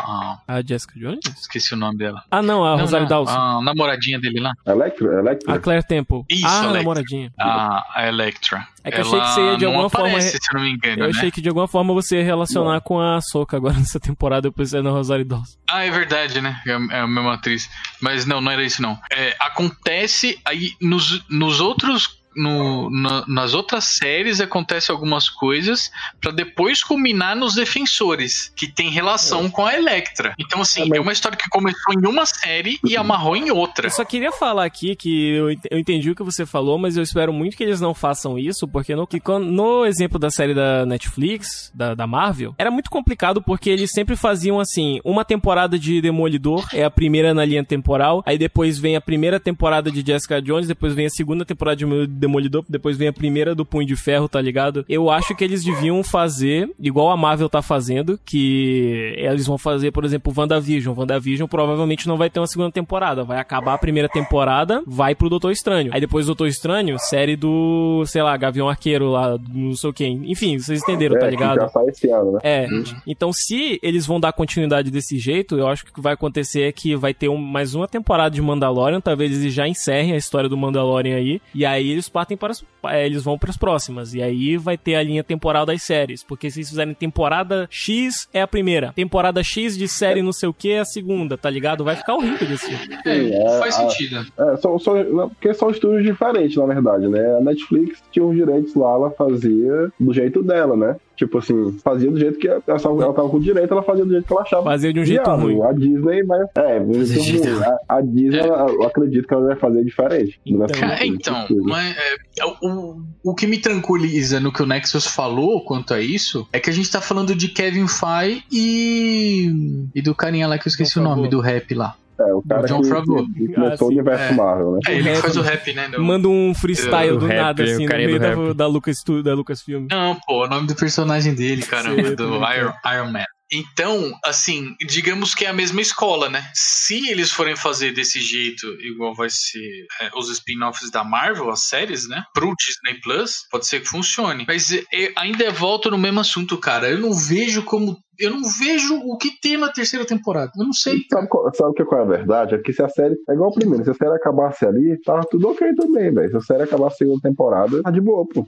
a- A Jessica Jones? esqueci o nome dela. Ah, não, a Não, Rosário não, Dawson. A namoradinha dele lá. Electra? Electra? A Claire Temple. Isso, ah, a namoradinha. A, a Electra. É que eu achei que você ia de não alguma forma aparece, re- se eu não me engano, Eu né? achei que de alguma forma você ia relacionar com a Soca agora nessa temporada, depois você é na Rosário Dawson. Ah, é verdade, né? É é a mesma atriz. Mas não, não era isso não. É, acontece aí nos, nos outros. No- na- nas outras séries acontece algumas coisas pra depois culminar nos defensores, que tem relação com a Electra. Então, assim, É, mas- é uma história que começou em uma série e amarrou em outra. Eu só queria falar aqui que eu, ent- eu entendi o que você falou, mas eu espero muito que eles não façam isso, porque no, no exemplo da série da Netflix, da, da Marvel, era muito complicado porque eles sempre faziam assim: uma temporada de Demolidor é a primeira na linha temporal, aí depois vem a primeira temporada de Jessica Jones, depois vem a segunda temporada de Demolidor, depois vem a primeira do Punho de Ferro, tá ligado? Eu acho que eles deviam fazer, igual a Marvel tá fazendo, que eles vão fazer, por exemplo, WandaVision. WandaVision provavelmente não vai ter uma segunda temporada, vai acabar a primeira temporada, vai pro Doutor Estranho. Aí depois do Doutor Estranho, série do, sei lá, Gavião Arqueiro lá, não sei quem. Enfim, vocês entenderam, tá É, que ligado? já sai esse ano, né? É, então se eles vão dar continuidade desse jeito, eu acho que o que vai acontecer é que vai ter um- mais uma temporada de Mandalorian, talvez eles já encerrem a história do Mandalorian aí, e aí eles partem para as, é, eles vão para as próximas, e aí vai ter a linha temporal das séries, porque se eles fizerem temporada X é a primeira, temporada X de série não sei o que é a segunda, tá ligado? Vai ficar horrível desse jeito. Sim, é, faz a- sentido. É, são, são, porque são estúdios diferentes, na verdade, né? A Netflix tinha os direitos lá, ela fazia do jeito dela, né? Tipo assim, fazia do jeito que ela, ela tava com o direito, ela fazia do jeito que ela achava. Fazer de um jeito viável. ruim. A Disney vai. É. A, a Disney, ela- eu acredito que ela vai fazer diferente. Então. Não vai Cara, fazer então, mas, é, o, o que me tranquiliza no que o Nexus falou quanto a isso é que a gente tá falando de Kevin Feige e. e do carinha lá que eu esqueci o nome, do rap lá. É, o cara John que, Favreau. que começou Ah, sim. o universo É. Marvel, né? É, ele que rap. faz o rap, né? do- Manda um freestyle O do rap, nada, assim, no meio do da, da Lucas, da Lucas Film. Não, pô, o nome do personagem dele, caramba, do Iron, Iron Man. Então, assim, digamos que é a mesma escola, né? Se eles forem fazer desse jeito, igual vai ser é, os spin-offs da Marvel, as séries, né? Pro Disney Plus, pode ser que funcione. Mas é, ainda volto no mesmo assunto, cara. Eu não vejo como. Eu não vejo o que tem na terceira temporada. Eu não sei. Sabe, qual- sabe que qual é a verdade? É que se a série. É igual a primeira, se a série acabasse ali, tava tudo ok também, velho. Se a série acabasse a segunda temporada, tá de boa, pô.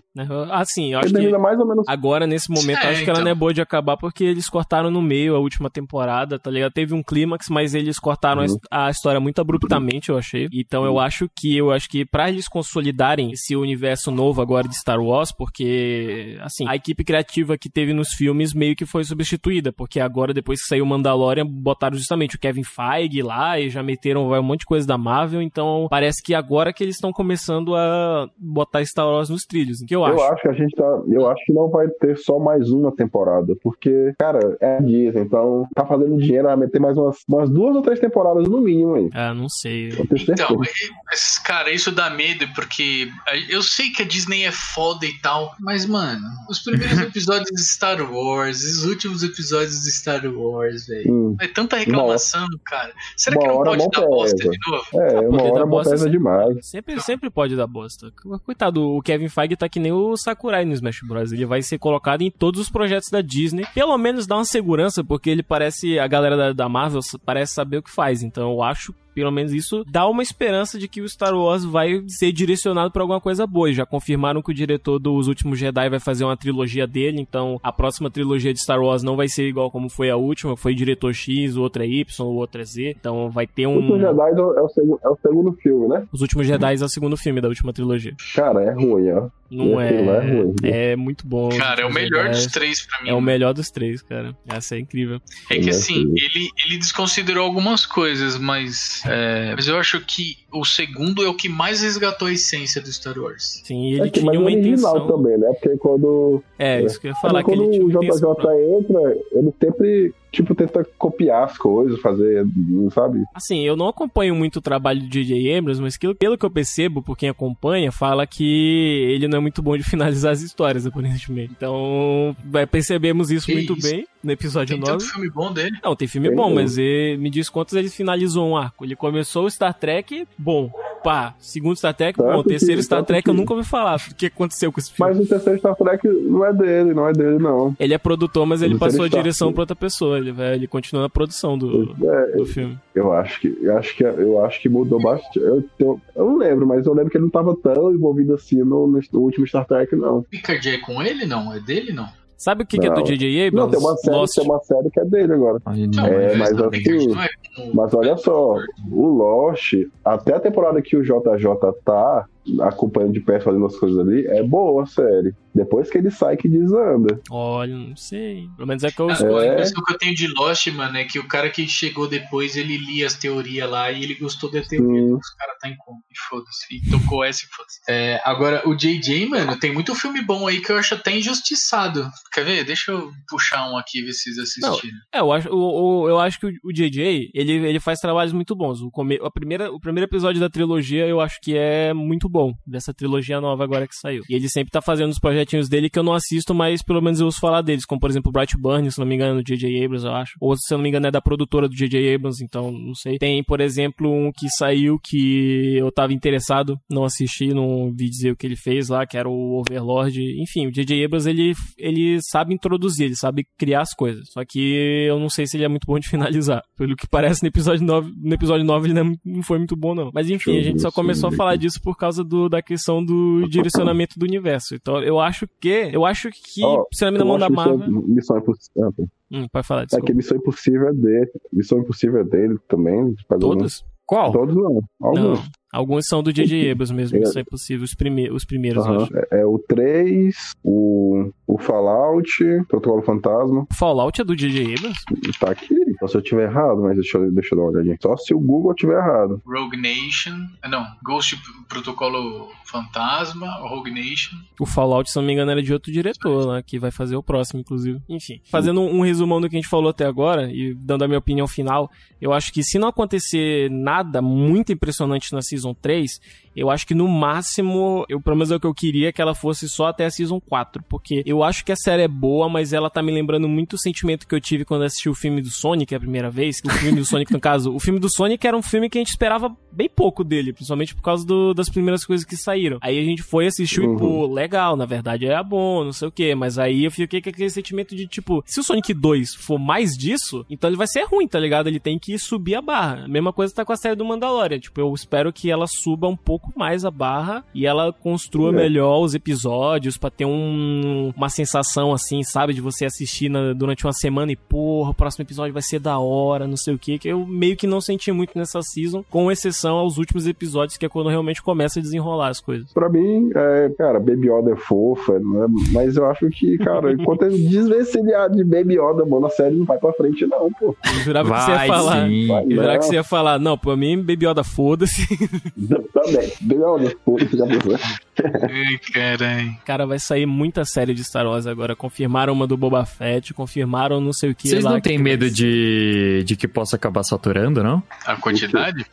Assim, eu Ele acho que mais ou menos. agora, nesse momento, É, acho que ela então. não é boa de acabar porque eles cortaram no meio a última temporada, tá ligado? Teve um clímax, mas eles cortaram a his- a, história muito abruptamente, eu achei. Então eu acho que eu acho que pra eles consolidarem esse universo novo agora de Star Wars, porque assim, a equipe criativa que teve nos filmes meio que foi substituída. porque agora, depois que saiu o Mandalorian, botaram justamente o Kevin Feige lá e já meteram vai, um monte de coisa da Marvel, então parece que agora que eles estão começando a botar Star Wars nos trilhos, o que eu acho. Eu acho que a gente tá. Eu acho que não vai ter só mais uma temporada. Porque, cara, é Disney, então tá fazendo dinheiro, vai meter mais umas, umas duas ou três temporadas no mínimo aí. Ah, não sei. Então, mas, cara, isso dá medo, porque eu sei que a Disney é foda e tal, mas, mano, os primeiros episódios de Star Wars, os últimos episódios de Star Wars, velho. Hum. É tanta reclamação, cara. Será que não hora pode dar bosta de novo? É, Ah, uma hora bosta sempre- demais. Sempre, sempre pode dar bosta. Coitado, o Kevin Feige tá que nem o Sakurai no Smash Bros. Ele vai ser colocado em todos os projetos da Disney. Pelo menos dá uma segurança, porque ele parece. A galera da, da Marvel parece saber o que faz. Então eu acho. Pelo menos isso dá uma esperança de que o Star Wars vai ser direcionado pra alguma coisa boa. E já confirmaram que o diretor dos últimos Jedi vai fazer uma trilogia dele. Então a próxima trilogia de Star Wars não vai ser igual como foi a última. Foi diretor X, o outro é Y, o outro é Z. Então vai ter O Último um. Jedi é o, segu- é o segundo filme, né? Os últimos Jedi é o segundo filme da última trilogia. Cara, é ruim, ó. Não é é. ruim. É muito bom. Cara, é o Os melhor Jedi. dos três pra mim. É o melhor dos três, cara. Essa é incrível. É que é assim, ele, ele desconsiderou algumas coisas, mas, é, mas eu acho que o segundo é o que mais resgatou a essência do Star Wars. Sim, e ele é que, tinha o uma original intenção. também, né? Porque quando, É, isso que eu ia falar, que quando ele tinha o intenção. JJ entra, ele sempre, tipo, tenta copiar as coisas, fazer, sabe? Assim, eu não acompanho muito o trabalho do J.J. Abrams, mas que- pelo que eu percebo, por quem acompanha, fala que ele não é muito bom de finalizar as histórias, aparentemente. Então, vai- percebemos isso Que muito isso? bem no episódio Tem 9. tanto filme bom dele. Não, tem filme Tem bom, mesmo. mas ele, me diz quantos ele finalizou um arco. Ele começou o Star Trek, bom. Pá, segundo Star Trek, bom. Terceiro Star Trek eu nunca ouvi falar. O que aconteceu com esse filme? Mas o terceiro Star Trek não é dele, não é dele, não. Ele é produtor, mas ele passou a direção pra outra pessoa. Ele, vai, ele continua na produção do, É, do filme. eu acho que, eu acho que, eu acho que mudou bastante. Eu, eu, eu não lembro, mas eu lembro que ele não tava tão envolvido assim no, no, no último Star Trek, não. Picard é com ele, não? É dele, não? Sabe o que, que é do Não. J.J. Não, Abrams? tem uma série, Lost. tem uma série que é dele agora. Não, É, mas Picard assim, não é o- Mas olha só, o Lost, até a temporada que o JJ tá acompanhando de perto fazendo as coisas ali, é boa a série. Depois que ele sai que desanda. Olha, não sei. Pelo menos é que eu A. É. impressão que eu tenho de Lost, mano, é que o cara que chegou depois, ele lia as teorias lá e ele gostou da teoria. Sim. Os caras tá em conta. E foda-se. E tocou essa e foda-se. É, agora, o JJ, mano, tem muito filme bom aí que eu acho até injustiçado. Quer ver? Deixa eu puxar um aqui, ver se vocês assistiram. É, eu acho, o, o- eu acho que o, o JJ, ele, ele faz trabalhos muito bons. O, come, a primeira, o primeiro episódio da trilogia eu acho que é muito bom, dessa trilogia nova agora que saiu. E ele sempre tá fazendo os projetinhos dele que eu não assisto, mas pelo menos eu ouço falar deles, como por exemplo o Bright Burn, se não me engano, do J.J. Abrams, eu acho. Ou se eu não me engano é da produtora do J.J. Abrams, então não sei. Tem, por exemplo, um que saiu que eu tava interessado, não assisti, não vi dizer o que ele fez lá, que era o Overlord. Enfim, o J.J. Abrams, ele, ele sabe introduzir, ele sabe criar as coisas. Só que eu não sei se ele é muito bom de finalizar. Pelo que parece no episódio 9, no episódio 9 ele não é- não foi muito bom, não. Mas enfim, a gente só começou a falar disso por causa do, da questão do direcionamento do universo. Então eu acho que. Eu acho que, Ó, se não me mão da que Marvel. Missão, Impossível. Hum, pode falar, É desculpa. que Missão Impossível é dele. Missão Impossível é dele também. Todos? Qual? Todos não. Alguns. Não. Alguns são do J.J. Abrams mesmo, isso é impossível. Os, prime os primeiros, eu Aham. acho. É, é o 3, o, o Fallout, Protocolo Fantasma. Fallout é do J.J. Abrams? Tá aqui. Só se eu tiver errado, mas deixa eu, deixa eu dar uma olhadinha. Só se o Google tiver errado. Rogue Nation. ah, Não, Ghost Protocolo Fantasma, Rogue Nation. O Fallout, se não me engano, era de outro diretor lá, que vai fazer o próximo, inclusive. Enfim, fazendo um, um resumão do que a gente falou até agora e dando a minha opinião final, eu acho que se não acontecer nada muito impressionante na Season 3, eu acho que no máximo, eu, pelo menos é o que eu queria, que ela fosse só até a Season 4, porque eu acho que a série é boa, mas ela tá me lembrando muito o sentimento que eu tive quando assisti o filme do Sonic a primeira vez. O filme do Sonic, no caso, o filme do Sonic era um filme que a gente esperava bem pouco dele, principalmente por causa do- das primeiras coisas que saíram. Aí a gente foi, assistiu e, pô, legal, na verdade é bom, não sei o que, mas aí eu fiquei com aquele sentimento de, tipo, se o Sonic 2 for mais disso, então ele vai ser ruim, tá ligado? Ele tem que subir a barra. A mesma coisa tá com a série do Mandalorian, tipo, eu espero que ela suba um pouco pouco mais a barra e ela construa É. melhor os episódios pra ter um, uma sensação assim, sabe? De você assistir na- durante uma semana e, porra, o próximo episódio vai ser da hora, não sei o que, que eu meio que não senti muito nessa season, com exceção aos últimos episódios, que é quando realmente começa a desenrolar as coisas. Pra mim, é, cara, Baby Yoda é fofa, né? mas eu acho que, cara, enquanto ele desvencilhar de Baby Yoda, mano, a série não vai pra frente, não, pô. Eu jurava que você Vai ia falar. sim. Vai, Eu jurava que você ia falar, não, pra mim, Baby Yoda, foda-se. Também. Foda-se, já pensou? Ai, caralho. Cara, vai sair muita série de Star Wars agora. Confirmaram uma do Boba Fett, confirmaram não sei o que Vocês não têm medo de, de que possa acabar saturando, não? A quantidade?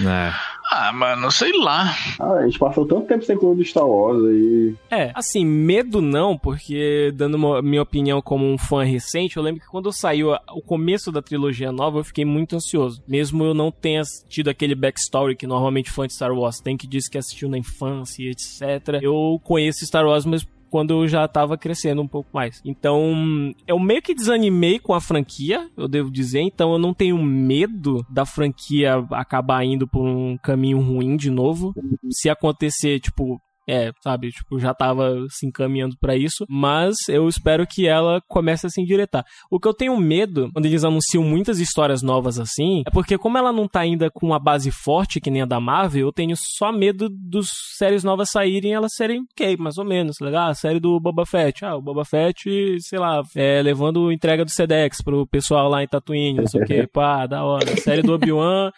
É. Ah, mano, sei lá. Ah, a gente passou tanto tempo sem coisa de Star Wars aí. É, assim, medo não, porque dando uma- minha opinião como um fã recente, eu lembro que quando saiu a- o começo da trilogia nova, eu fiquei muito ansioso. Mesmo eu não tenha tido aquele backstory que normalmente fã de Star Wars tem, que diz que assistiu na infância, e etc. Eu conheço Star Wars, mas quando eu já tava crescendo um pouco mais. Então, eu meio que desanimei com a franquia, eu devo dizer, então eu não tenho medo da franquia acabar indo por um caminho ruim de novo. Se acontecer, tipo, é, sabe, tipo, já tava se encaminhando pra isso, mas eu espero que ela comece a se endireitar. O que eu tenho medo, quando eles anunciam muitas histórias novas assim, é porque como ela não tá ainda com uma base forte, que nem a da Marvel, eu tenho só medo dos séries novas saírem e elas serem ok, mais ou menos, tá? Ah, a série do Boba Fett, ah, o Boba Fett, sei lá, é, levando entrega do Sedex pro pessoal lá em Tatooine, não sei o que, pá, da hora. A série do Obi-Wan,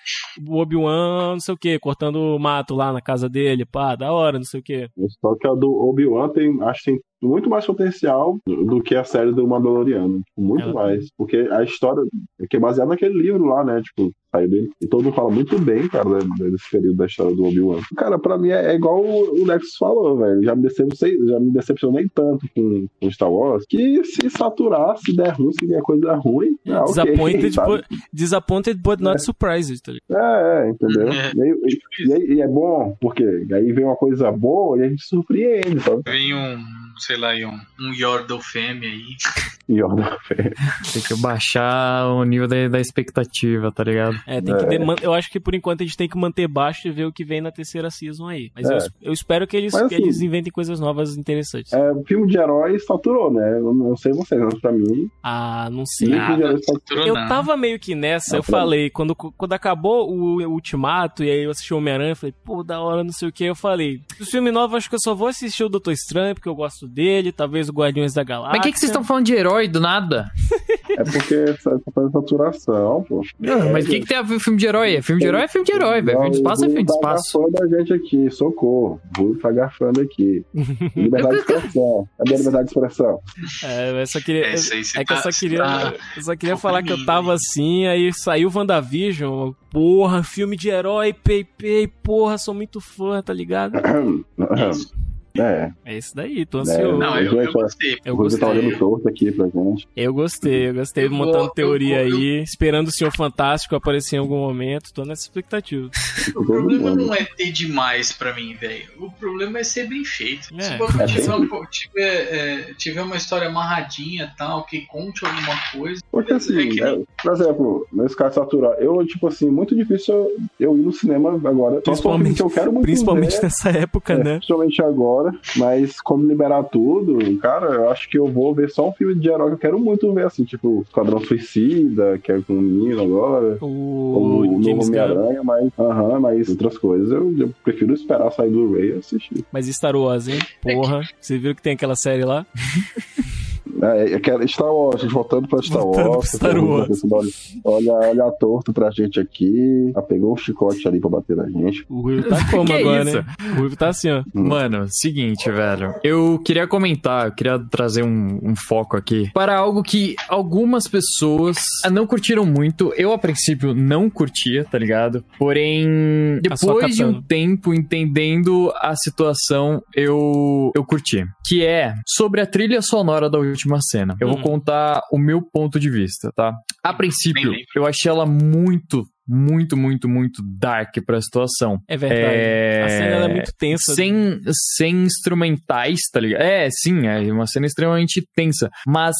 o Obi-Wan, não sei o que, cortando o mato lá na casa dele, pá, da hora, não sei o que. Só que a do Obi-Wan tem, acho que tem muito mais potencial do que a série do Mandaloriano. Muito Ela- mais. Porque a história é que é baseada naquele livro lá, né? Tipo, saiu dele. E todo mundo fala muito bem, cara, né, desse período da história do Obi-Wan. Cara, pra mim é, é igual o Lex falou, velho. Já me decepcionei, já me decepcionei tanto com, com Star Wars que se saturar, se der ruim, se vier coisa ruim, ah, ok, Disappointed, sabe? but, disappointed but not surprised, tá ligado? É, é, entendeu? É. E, e e é bom, porque aí vem uma coisa boa e a gente surpreende, sabe? Vem um, sei lá, um, um Yordle Fêmea aí. E Tem que baixar o nível da, da expectativa, tá ligado? É, tem que deman- eu acho que por enquanto a gente tem que manter baixo e ver o que vem na terceira season aí. Mas É. eu, eu espero que eles, Mas, que assim, eles inventem coisas novas interessantes. É, o filme de herói saturou, né? Eu não sei vocês, mas pra mim, Ah, não sei. o filme de herói saturou. Eu tava meio que nessa, Não, eu falei, quando, quando acabou o, o Ultimato e aí eu assisti o Homem-Aranha, eu falei, pô, da hora, não sei o que, eu falei, os filmes novos acho que eu só vou assistir o Doutor Estranho, porque eu gosto dele, talvez o Guardiões da Galáxia. Mas o que, que vocês estão falando de herói do nada? É porque essa tá fazendo saturação, pô. Não, mas o que, que tem a ver com filme de herói? É filme de herói é filme de herói, velho. Filme de espaço é filme de espaço. Tá garfando a gente aqui, socorro. Vou tá garfando aqui. Liberdade de expressão. Cadê a liberdade de expressão? É, eu só queria... Você É que eu tá- só queria, tá eu só queria falar que eu tava assim, aí saiu WandaVision, porra, filme de herói, pei, pei, porra, sou muito fã, tá ligado? É, É isso daí, tô ansioso. Não, eu, eu gostei. Eu o Rodrigo tá gostei. olhando torto aqui pra gente. Eu gostei, eu gostei, Eu montando teoria vou- eu- aí, esperando o Senhor Fantástico aparecer em algum momento, tô nessa expectativa. O problema não é ter demais pra mim, velho. O problema é ser bem feito. É. Se bagulho É tiver, bem- um- tiver, é, tiver uma história amarradinha tal, que conte alguma coisa. Porque É assim, que é, por exemplo, nesse caso saturar, eu, tipo assim, muito difícil eu, ir no cinema agora. Principalmente, que eu quero muito principalmente ver, nessa época, é, né? Principalmente agora, mas quando liberar tudo, cara, eu acho que eu vou ver só um filme de herói que eu quero muito ver, assim, tipo, Esquadrão Suicida, que é com o menino agora. O, O, novo Homem-Aranha, mas, aham, mas outras coisas eu, eu prefiro esperar sair do Ray e assistir. mas Star Wars, hein? Porra, você viu que tem aquela série lá? É, é que era Star Wars, a gente voltando pra Star Voltando Wars. pra Star Wars. Olha, olha, olha torto pra gente aqui. Ah, pegou um chicote ali pra bater na gente. O Ruivo tá como agora, isso? né? O Ruivo tá assim, ó. Mano, seguinte, velho. Eu queria comentar, eu queria trazer um, um foco aqui para algo que algumas pessoas não curtiram muito. Eu, a princípio, não curtia, tá ligado? Porém, depois de um tempo entendendo a situação, eu, eu curti. Que é sobre a trilha sonora da última cena. Eu Hum. vou contar o meu ponto de vista, tá? A princípio, eu achei ela muito muito, muito, muito dark pra situação. É verdade. É, A cena é muito tensa. Sem, sem instrumentais, tá ligado? É, sim, é uma cena extremamente tensa. Mas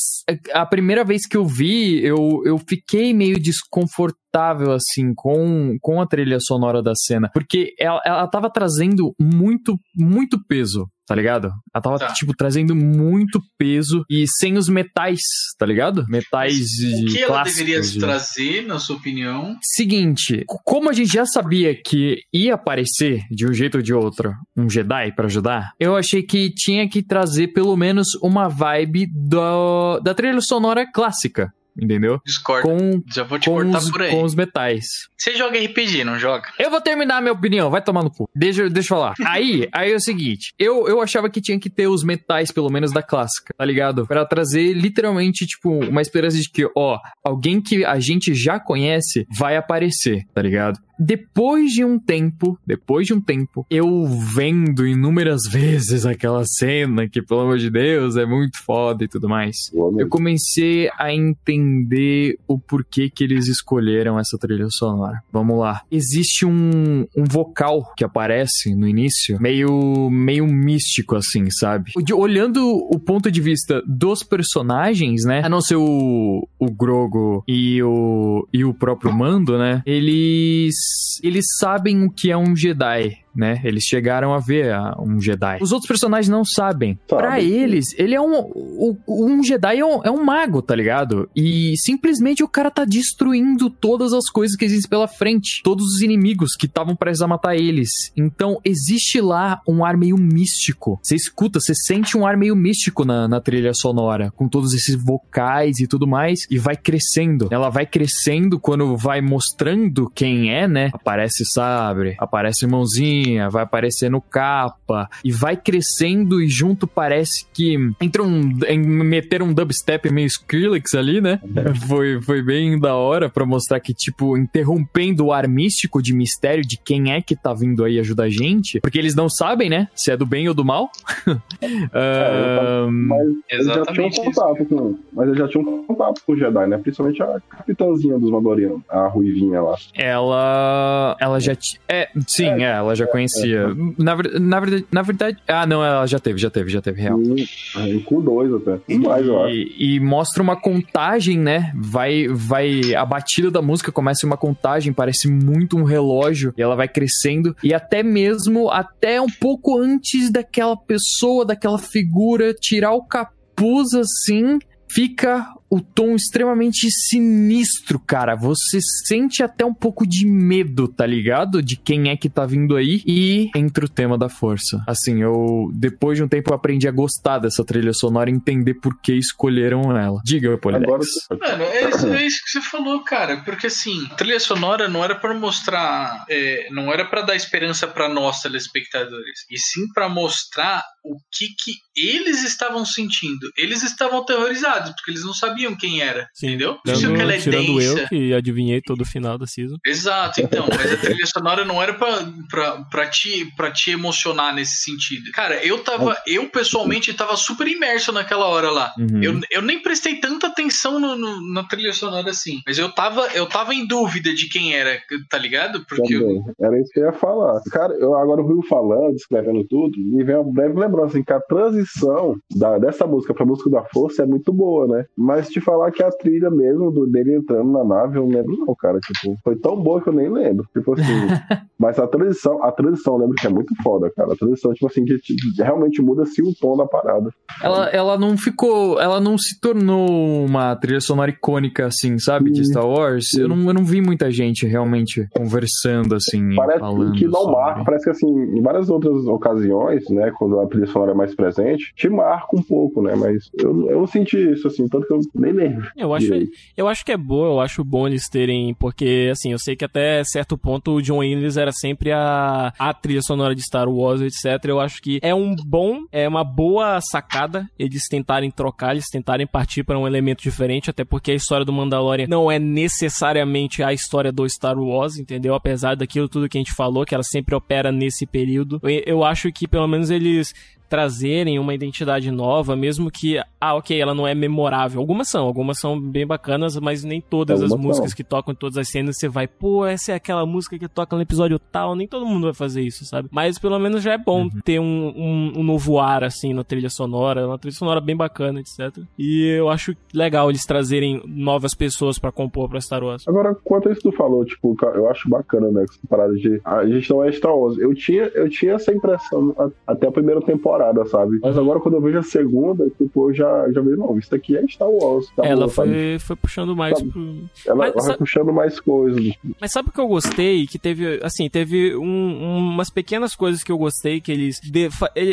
a primeira vez que eu vi, eu, eu fiquei meio desconfortável, assim, com, com a trilha sonora da cena. Porque ela, ela tava trazendo muito, muito peso. Tá ligado? Ela tava, Tá. tipo, trazendo muito peso e sem os metais, tá ligado? Metais O que ela deveria de- trazer, na sua opinião? Seguinte, como a gente já sabia que ia aparecer de um jeito ou de outro um Jedi pra ajudar, eu achei que tinha que trazer pelo menos uma vibe do, da trilha sonora clássica, entendeu? Discordo. Com, Já vou te com, cortar os, por aí. com os metais. Você joga RPG, não joga? Eu vou terminar a minha opinião, vai tomar no cu. Deixa, deixa eu falar. Aí, aí é o seguinte, eu, eu achava que tinha que ter os metais, pelo menos da clássica, tá ligado? Pra trazer literalmente, tipo, uma esperança de que, ó, alguém que a gente já conhece vai aparecer, tá ligado? Depois de um tempo, depois de um tempo, eu vendo inúmeras vezes aquela cena que, pelo amor de Deus, é muito foda e tudo mais. Eu comecei a entender o porquê que eles escolheram essa trilha sonora. Vamos lá. Existe um, um vocal que aparece no início, meio, meio místico, assim, sabe? Olhando o ponto de vista dos personagens, né? A não ser o, o Grogo e o, e o próprio Mando, né? Eles, eles sabem o que é um Jedi. Né? Eles chegaram a ver ah, um Jedi. Os outros personagens não sabem. Sabe. Pra eles, ele é um. o- Um Jedi é um, é um mago, tá ligado? E simplesmente o cara tá destruindo todas as coisas que existem pela frente. Todos os inimigos que estavam prestes a matar eles. Então, existe lá um ar meio místico. Você escuta, você sente um ar meio místico na, na trilha sonora. Com todos esses vocais e tudo mais. E vai crescendo. Ela vai crescendo quando vai mostrando quem é, né? Aparece sabre, aparece mãozinha, vai aparecendo capa. E vai crescendo e junto parece que entra um. em- meteram um dubstep meio Skrillex ali, né? Foi, foi bem da hora pra mostrar que, tipo, interrompendo o ar místico de mistério de quem é que tá vindo aí ajudar a gente. Porque eles não sabem, né? Se é do bem ou do mal. Ahn, Mas eles já tinham Exatamente isso. contato com. Mas eles já tinham contato com o Jedi, né? Principalmente a capitãzinha dos Mandalorianos, a Ruivinha lá. ela. Ela já. ti- É, sim, é, ela já conhecia. Na, ver- na verdade. Na verdade. Ah, não, ela já teve, já teve, já teve, real. E, e com dois até. E mais, eu acho. E, e mostra uma contagem, né? Vai, vai. A batida da música começa uma contagem, parece muito um relógio. E ela vai crescendo. E até mesmo, até um pouco antes daquela pessoa, daquela figura, tirar o capuz assim. Fica o tom extremamente sinistro, cara. Você sente até um pouco de medo, tá ligado? De quem é que tá vindo aí. E entra o tema da força. Assim, eu, depois de um tempo, eu aprendi a gostar dessa trilha sonora e entender por que escolheram ela. Diga, Polidex. Agora Mano, é isso, é isso que você falou, cara. Porque assim, trilha sonora não era pra mostrar. é, não era pra dar esperança pra nós, telespectadores. E sim pra mostrar o que que eles estavam sentindo. Eles estavam aterrorizados, porque eles não sabiam quem era. Sim. Entendeu? Isso Tirando, que ela é tirando densa. eu, que adivinhei todo o final da season. Exato, então, mas a trilha sonora não era pra, pra, pra, te, pra te emocionar nesse sentido. Cara, eu tava, eu pessoalmente tava super imerso naquela hora lá. Uhum. Eu, eu nem prestei tanta atenção no, no- na trilha sonora assim, mas eu tava, eu tava em dúvida de quem era, tá ligado? Porque eu. Era isso que eu ia falar. Cara, eu agora o Rio falando, escrevendo tudo, me vem uma breve lembrança assim, que a transição da, dessa música pra música da força é muito boa, né? Mas te falar que a trilha mesmo do, dele entrando na nave, eu não lembro, não, cara. Tipo, foi tão boa que eu nem lembro. Tipo assim. mas a transição, a transição eu lembro que é muito foda, cara. A transição, tipo assim, que tipo, realmente muda-se o tom da parada. Ela, ela não ficou. Ela não se tornou uma trilha sonora icônica, assim, sabe? De Sim. Star Wars. Eu não, eu não vi muita gente realmente conversando, assim, Parece falando. que não sobre. marca, parece que assim, em várias outras ocasiões, né, quando a trilha sonora é mais presente, te marca um pouco, né, mas eu, eu não senti isso, assim, tanto que eu nem lembro. Eu acho, direito. eu acho que é boa, eu acho bom eles terem, porque assim, eu sei que até certo ponto o John Williams era sempre a, a trilha sonora de Star Wars, etc. Eu acho que é um bom, é uma boa sacada eles tentarem trocar, eles tentarem partir para um elemento diferente, até porque a história do Mandalorian não é necessariamente a história do Star Wars, entendeu? Apesar daquilo tudo que a gente falou, que ela sempre opera nesse período. Eu, eu acho que pelo menos eles trazerem uma identidade nova, mesmo que, ah, ok, ela não é memorável. Algumas são, algumas são bem bacanas, mas nem todas as Algumas músicas são. que tocam em todas as cenas você vai, pô, essa é aquela música que toca no episódio tal. Nem todo mundo vai fazer isso, sabe? Mas pelo menos já é bom ter um, um, um novo ar, assim, na trilha sonora, uma trilha sonora bem bacana, etc. E eu acho legal eles trazerem novas pessoas pra compor pra Star Wars. Agora, quanto a isso que tu falou, tipo, eu acho bacana, né? Essa parada de. A gente não é Star Wars. Eu tinha, eu tinha essa impressão até a primeira temporada, sabe? Mas agora, quando eu vejo a segunda, tipo, eu já, já vejo, não, isso daqui é Star Wars. Ela sabe? foi, foi puxando mais Sabe? pro. Ela, Mas ela sabe- vai puxando mais coisas. Mas sabe o que eu gostei? Que teve, assim, teve um- umas pequenas coisas que eu gostei que eles. de-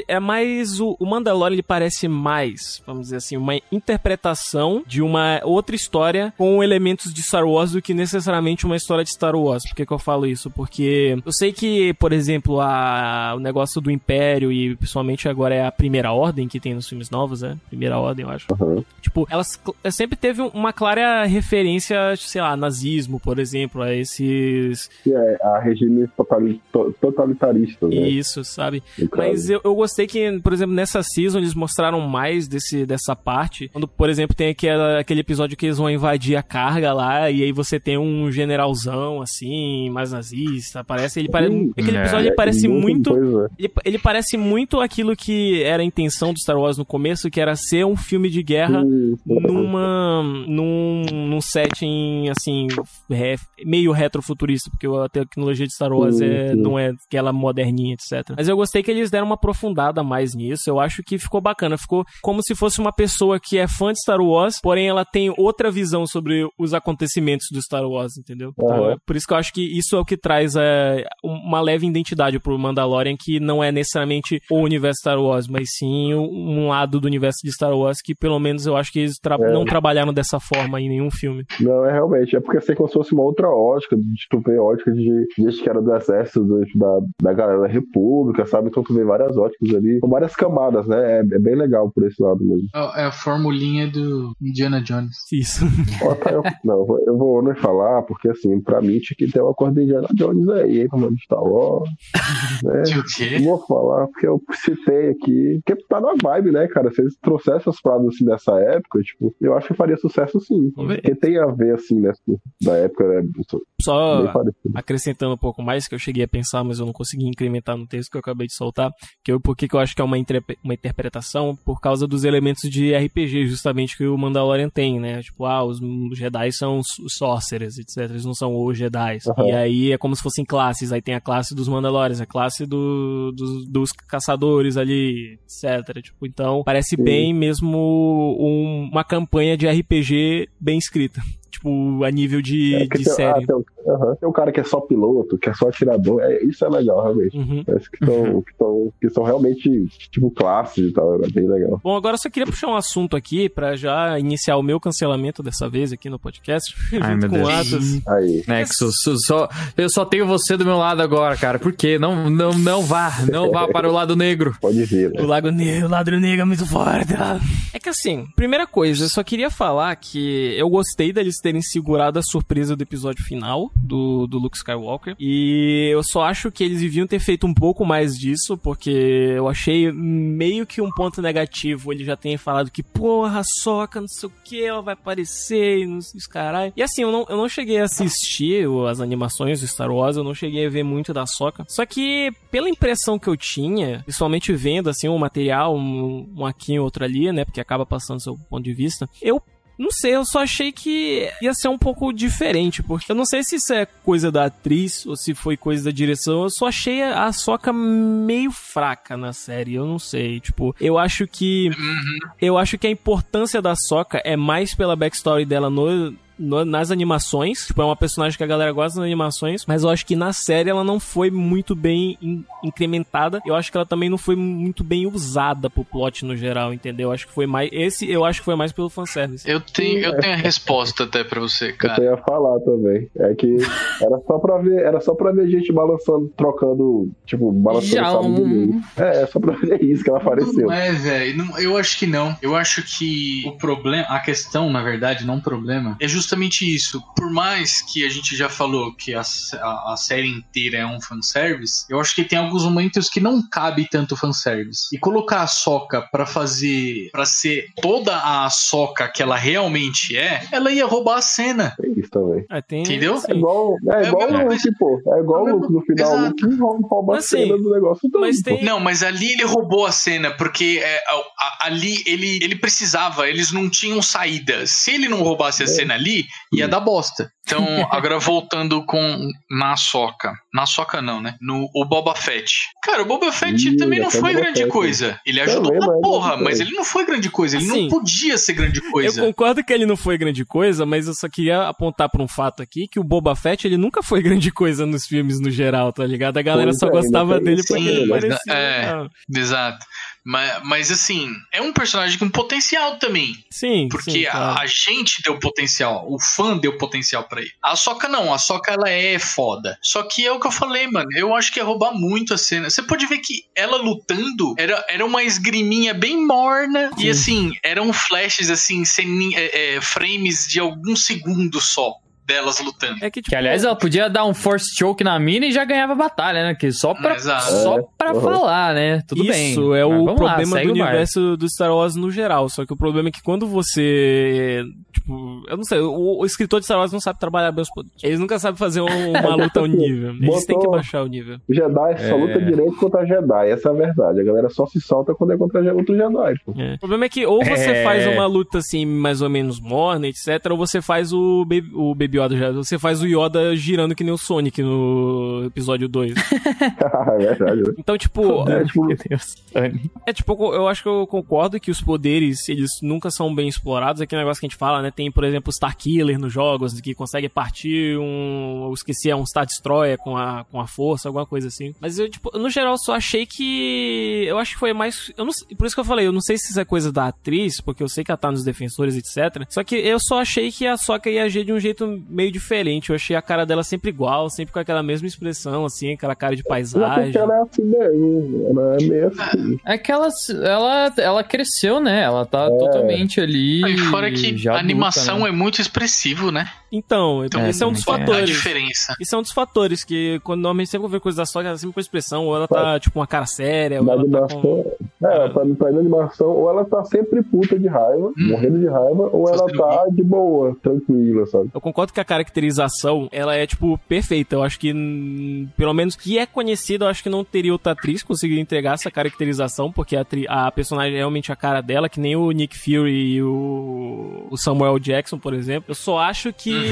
é mais. O, o Mandalorian ele parece mais, vamos dizer assim, uma interpretação de uma outra história com elementos de Star Wars do que necessariamente uma história de Star Wars. Por que, que eu falo isso? Porque eu sei que, por exemplo, a, o negócio do Império e principalmente agora é a Primeira Ordem que tem nos filmes novos, né? Primeira Ordem, eu acho. Aham. Tipo, elas cl- sempre teve uma clara referência, sei lá, nazismo, por exemplo, a esses. Que é a regime totali- to- totalitarista, né? Isso, sabe? caso. Mas eu, eu gostei que, por exemplo, nessa season eles mostraram mais desse, dessa parte. Quando, por exemplo, tem aquela, aquele episódio que eles vão invadir a carga lá, e aí você tem um generalzão, assim, mais nazista. Parece. Ele pare... Sim. Aquele É, episódio ele parece muito. coisa. Ele, ele parece muito aquilo que era a intenção do Star Wars no começo, que era ser um filme de guerra numa num, num setting assim re- meio retrofuturista porque a tecnologia de Star Wars é, não é aquela moderninha etc mas eu gostei que eles deram uma aprofundada mais nisso eu acho que ficou bacana. Ficou como se fosse uma pessoa que é fã de Star Wars porém ela tem outra visão sobre os acontecimentos do Star Wars entendeu? Então é por isso que eu acho que isso é o que traz é, uma leve identidade pro Mandalorian que não é necessariamente o universo Star Wars mas sim um lado do universo de Star Wars que pelo menos eu acho que eles tra- É. não trabalharam dessa forma em nenhum filme. Não, é realmente. É porque assim, como se fosse uma outra ótica, de tu vê ótica de gente que era do exército, do- da, da galera da república, sabe? Então tu vê várias óticas ali, com várias camadas, né? É, é bem legal por esse lado mesmo. É a formulinha do Indiana Jones. Isso. Ó, tá, eu, não, eu vou- eu vou não falar, porque assim, pra mim tinha que ter uma cor de Indiana Jones aí, hein, falando de Star Wars. Né? De o quê? Não vou falar, porque eu citei aqui, porque tá na vibe, né, cara? Se eles trouxessem essas paradas assim dessa época, tipo, eu acho que faria sucesso sim. Porque tem a ver, assim, né? Da época, né? Só parecido. acrescentando um pouco mais, que eu cheguei a pensar, mas eu não consegui incrementar no texto que eu acabei de soltar, que eu, por que eu acho que é uma, uma interpretação? Por causa dos elementos de RPG, justamente, que o Mandalorian tem, né? Tipo, ah, os, Jedi são Sorcerers, etc. Eles não são os Jedi. Aham. E aí é como se fossem classes. Aí tem a classe dos Mandalorians, a classe do, dos, dos caçadores ali, etc. Tipo, então, parece Sim. bem mesmo um- uma campanha de RPG bem escrita. Tipo, a nível de, É, de tem, ah, série. tem, um- aham, tem um cara que é só piloto, que é só atirador. É, isso é legal, realmente. Uhum. Parece que são, que são, que são realmente, tipo, classes e tal. É bem legal. Bom, agora eu só queria puxar um assunto aqui pra já iniciar o meu cancelamento dessa vez aqui no podcast, Ai, junto meu com o Deus. Atos. Aí. Nexus, só, eu só tenho você do meu lado agora, cara. Por quê? Não, não, não vá, não vá para o lado negro. Pode vir, O né? Lago Negro, o Ladro Negro é muito forte. É que assim, primeira coisa, eu só queria falar que eu gostei deles terem segurado a surpresa do episódio final do, do Luke Skywalker. E eu só acho que eles deviam ter feito um pouco mais disso, porque eu achei meio que um ponto negativo. Ele já tem falado que, porra, Soca, não sei o que, ela vai aparecer, e os caralho. E assim, eu não, eu não cheguei a assistir as animações do Star Wars, eu não cheguei a ver muito da Soca. Só que, pela impressão que eu tinha, principalmente vendo assim um material, um, um aqui e outro ali, né? Porque acaba passando seu ponto de vista, eu não sei, eu só achei que ia ser um pouco diferente, porque eu não sei se isso é coisa da atriz ou se foi coisa da direção. Eu só achei a Soca meio fraca na série, eu não sei. Tipo, eu acho que eu acho que a importância da Soca é mais pela backstory dela no, no- nas animações. Tipo, é uma personagem que a galera gosta das animações, mas eu acho que na série ela não foi muito bem in- incrementada. Eu acho que ela também não foi muito bem usada pro plot no geral, entendeu? Eu acho que foi mais. Esse eu acho que foi mais pelo fanservice. Eu tenho, eu tenho a resposta até pra você, Eu cara. ia falar também. É que era só pra ver, era só pra ver gente balançando, trocando, tipo, balançando Já um-. É, é só pra ver isso que ela apareceu. Não é, velho. Eu acho que não. Eu acho que o problema, a questão, na verdade, não o problema, é justamente justamente isso. Por mais que a gente já falou que a, a, a série inteira é um fanservice, eu acho que tem alguns momentos que não cabe tanto fanservice. E colocar a Soca pra fazer. para ser toda a Soca que ela realmente é, ela ia roubar a cena. É isso também. É, tem, Entendeu? É igual, é É igual. Luke, pô. É igual É o Luke no final. O. Luke rouba- rouba a Assim, cena do negócio todo. mas tem- Não, mas ali ele roubou a cena, porque é, a- a- ali ele, ele precisava, eles não tinham saída. Se ele não roubasse a cena ali, ia dar bosta. Então, agora voltando com na soca. Na soca não, né? No o Boba Fett. Cara, o Boba Fett Ih, também não foi grande Fett. coisa. Ele ajudou Também pra é porra, mas ele não foi grande coisa. Ele Assim, não podia ser grande Eu coisa. concordo que ele não foi grande coisa, mas eu só queria apontar pra um fato aqui que o Boba Fett ele nunca foi grande coisa nos filmes no geral, tá ligado? A galera Pois só é, gostava dele isso porque ele parecia. é. legal. Exato. Mas, mas assim, é um personagem com potencial também. Sim, Porque sim, a- claro. a, gente deu potencial, o fã deu potencial pra ele. A Soca não, a Soca ela é foda. Só que é o que eu falei, mano. Eu acho que é roubar muito a cena. Você pode ver que ela lutando era, era uma esgriminha bem morna. E assim, eram flashes, assim, é, é, frames de alguns segundos só delas lutando. É que, tipo, Que, aliás, ela podia dar um force choke na mina e já ganhava a batalha, né? Que só pra, Exato. só É, pra uhum. falar, né? Tudo bem. Isso é o lá, problema segue do o universo do Star Wars no geral. Só que o problema é que quando você. Tipo, eu não sei, o, o escritor de Star Wars não sabe trabalhar bem os poderes. Eles nunca sabem fazer um- uma luta ao nível. Eles têm que Botou- baixar o nível. Jedi só É. luta direito contra Jedi, essa é a verdade. A galera só se solta quando é contra outro Jedi, pô. É. O problema é que ou você É. faz uma luta assim, mais ou menos morna, etc., ou você faz o, Baby, o Baby Yoda já. Você faz o Yoda girando que nem o Sonic no episódio 2. é verdade, né? Então, tipo, É, tipo. Anne. É tipo, eu acho que eu concordo que os poderes, eles nunca são bem explorados. Aquele negócio que a gente fala, né? Tem, por exemplo, o Star Killer nos jogos, que consegue partir um. Eu esqueci, é um Star Destroyer com a, com a força, alguma coisa assim. Mas eu, tipo, no geral, só achei que. Eu acho que foi mais. Eu não, por isso que eu falei, eu não sei se isso é coisa da atriz, porque eu sei que ela tá nos defensores, etc. Só que eu só achei que a Soca ia agir de um jeito meio diferente. Eu achei a cara dela sempre igual, sempre com aquela mesma expressão, assim, aquela cara de paisagem. que ela é assim mesmo. Ela é meio assim. É que ela, ela, ela cresceu, né? Ela tá totalmente ali. E fora que a adulta, animação né? é muito expressivo, né? Então, Então, esse é um dos a fatores. diferença. Isso é um dos fatores que, quando normalmente sempre vê coisa da Soca, ela sempre com expressão, ou ela tá, tipo, uma cara séria, ou Na ela tá animação. com... É, pra ir na animação, ou ela tá sempre puta de raiva, Hum. morrendo de raiva, ou ela Fazendo tá de boa, tranquila, sabe? Eu concordo que a caracterização, ela é, tipo, perfeita. Eu acho que, pelo menos, que é conhecida, eu acho que não teria outra atriz conseguido entregar essa caracterização, porque a, tri- a personagem é realmente a cara dela, que nem o Nick Fury e o, o Samuel Jackson, por exemplo. Eu só acho que...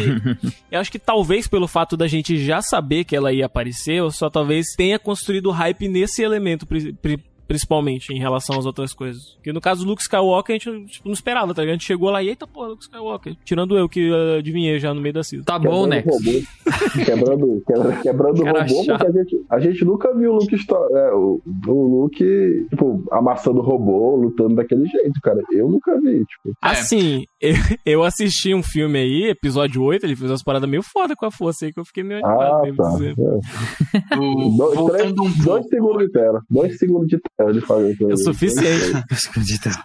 eu acho que talvez pelo fato da gente já saber que ela ia aparecer, eu só talvez tenha construído hype nesse elemento pri- pri- principalmente em relação às outras coisas. Porque no caso do Luke Skywalker, a gente tipo, não esperava, tá ligado? A gente chegou lá e eita porra, Luke Skywalker. Tirando eu que uh, adivinhei já no meio da cisma. Tá bom, né? Quebrando. Quebrando, quebra, quebrando Cara robô, chato. porque a gente, a gente nunca viu o Luke, é, o, o Luke, tipo, amassando o robô, lutando daquele jeito, cara. Eu nunca vi, tipo. É. Assim, eu, eu assisti um filme aí, episódio 8, ele fez umas paradas meio foda com a força aí, que eu fiquei meio animado. Ah, tá. dizer. É. O- Dois, três, voltando um dois segundos de tela. Dois segundos de tela ele faz isso. É o suficiente.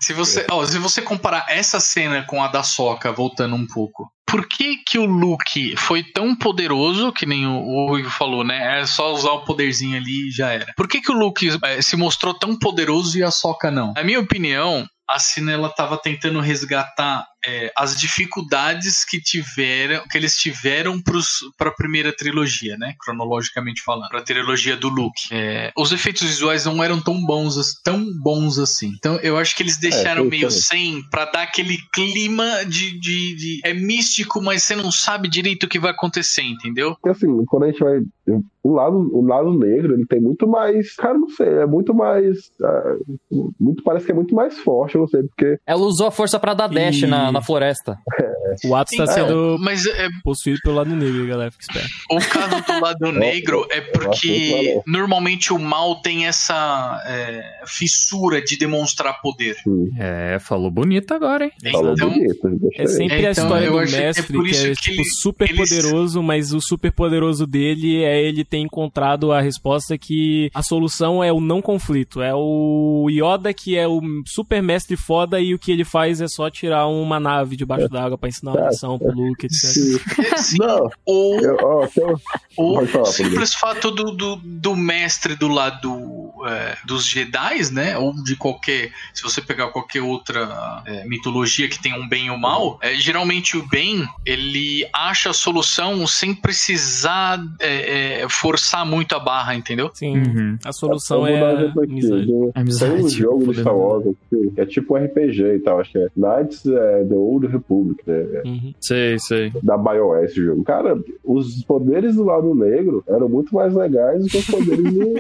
Se você, ó, se você comparar essa cena com a da Soca, voltando um pouco, por que que o Luke foi tão poderoso, que nem o, Rui falou, né? É só usar o poderzinho ali e já era. Por que que o Luke eh, se mostrou tão poderoso e a Soca não? Na minha opinião, a Cena ela tava tentando resgatar eh, as dificuldades que tiveram, que eles tiveram para a primeira trilogia, né? Cronologicamente falando, para a trilogia do Luke. Eh, os efeitos visuais não eram tão bons, tão bons assim. Então eu acho que eles deixaram foi meio sem para dar aquele clima de, de, de- é místico, mas você não sabe direito o que vai acontecer, entendeu? Porque assim, quando a gente vai. O lado, o lado negro, ele tem muito mais. Cara, não sei, é muito mais. ah, muito, parece que é muito mais forte, eu não sei, porque. Ela usou a força pra dar dash E- na, na floresta. O Atos tá Então, sendo Mas é, possuído pelo lado negro, galera, fica esperto. O caso do lado negro é porque normalmente o mal tem essa é, fissura de demonstrar poder. É, falou bonito agora, hein? falou Então, bonito. É sempre a Então, história eu do acho que é mestre, que é, tipo, ele- super eles- poderoso, mas o super poderoso dele é ele ter encontrado a resposta que a solução é o não conflito. É o Yoda que é o super mestre foda e o que ele faz é só tirar uma uma nave debaixo d'água pra ensinar uma lição pro Luke, etc. Sim. Sim. Não, Ou, eu, ó, um- ou simples fato do, do, do mestre do lado é, dos Jedi, né? Ou de qualquer. Se você pegar qualquer outra é, mitologia que tem um bem e um mal, é, geralmente o bem ele acha a solução sem precisar é, é, forçar muito a barra, entendeu? Sim, Uhum. a solução é amizade. Tem- Amizade. Tem um jogo do Star Wars aqui, que é tipo um RPG e tal, acho que é Knights é, The Old Republic, né? Uhum. Sei, sei. Da BioWare esse jogo. Cara, os poderes do lado negro eram muito mais legais do que os poderes do,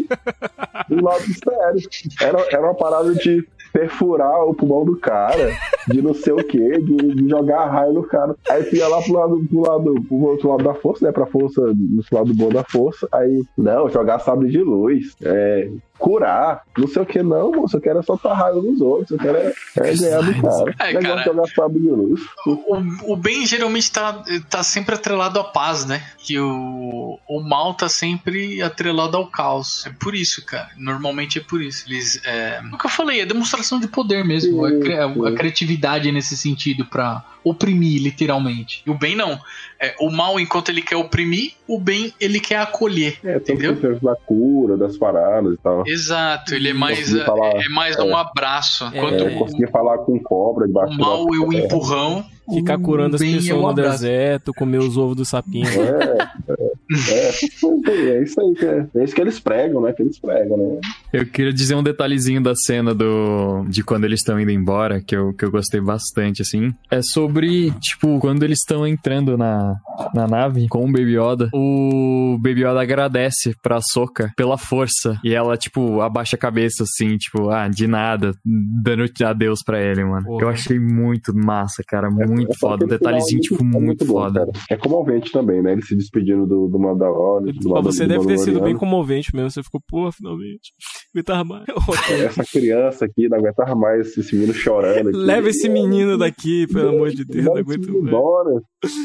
do lado sério. Era, era uma parada de perfurar o pulmão do cara, de não sei o que, de, de jogar raio no cara. Aí tu ia lá pro lado, pro lado, pro outro lado da força, né? Pra força, no lado bom da força. Aí, não, jogar sabre de luz. É, curar, não sei o que, não, moço. Eu quero só raio nos outros. Eu quero é, é ganhar do cara. É, Legal cara. jogar sabre de luz. O, o bem geralmente tá, tá sempre atrelado à paz, né? E o, o mal tá sempre atrelado ao caos. É por isso, cara. Normalmente é por isso. Eles. É, o que eu falei, é demonstração de poder mesmo. Sim, a, cri- a- sim. a criatividade nesse sentido pra oprimir, literalmente. E o bem não. É, o mal, enquanto ele quer oprimir, o bem ele quer acolher. É, tanto Entendeu? que da cura, das paradas e tal. Exato, ele é mais, falar, é mais um abraço. É, consegui falar com cobra o, debaixo mal e o empurrão. Ficar curando as é pessoas um no deserto, comer os ovos do sapinho. É, é, é, é isso aí, que é, é isso que eles pregam, né? Que eles pregam, né? Eu queria dizer um detalhezinho da cena do de quando eles estão indo embora, que eu, que eu gostei bastante, assim. É sobre, tipo, quando eles estão entrando na, na nave com o Baby Yoda, o Baby Yoda agradece pra Soka pela força. E ela, tipo, abaixa a cabeça, assim, tipo, ah, de nada, dando adeus pra ele, mano. Porra. Eu achei muito massa, cara, muito É foda. Um detalhezinho, final tipo, é muito bom, foda. cara. É comovente também, né? Ele se despedindo do, do Mandalorian. do Pra você deve ter sido bem comovente mesmo. Você ficou, pô, finalmente. Aguentava mais. Essa criança aqui não aguentava mais esse menino chorando. Aqui. Leva esse menino daqui, pelo amor de Deus. Não aguento mais. embora.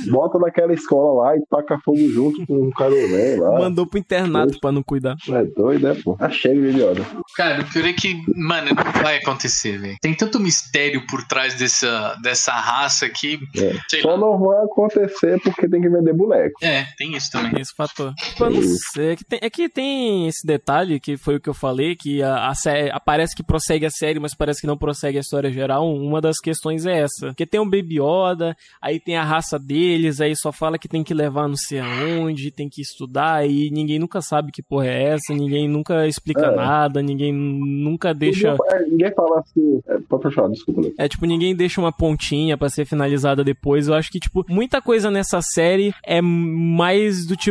Bota naquela escola lá e taca fogo junto com o Carolé lá. Mandou pro internato pra não cuidar. É doido, né, pô? Achei ele, olha. Cara, o pior é que, mano, não vai acontecer, velho. Tem tanto mistério por trás dessa, dessa raça que. É. Só lá. não vai acontecer porque tem que vender boneco. É, tem isso também. Esse fator. Tipo, eu não sei. É que, tem, é que tem esse detalhe, que foi o que eu falei, que a, a série, parece que prossegue a série, mas parece que não prossegue a história geral. Uma das questões é essa. Porque tem um Baby Yoda, aí tem a raça deles, aí só fala que tem que levar não sei aonde, tem que estudar, e ninguém nunca sabe que porra é essa, ninguém nunca explica É. nada, ninguém nunca deixa. Ninguém, é, ninguém fala assim. É, pode falar, desculpa. É, tipo, ninguém deixa uma pontinha pra ser finalizada depois. Eu acho que, tipo, muita coisa nessa série é mais do tipo,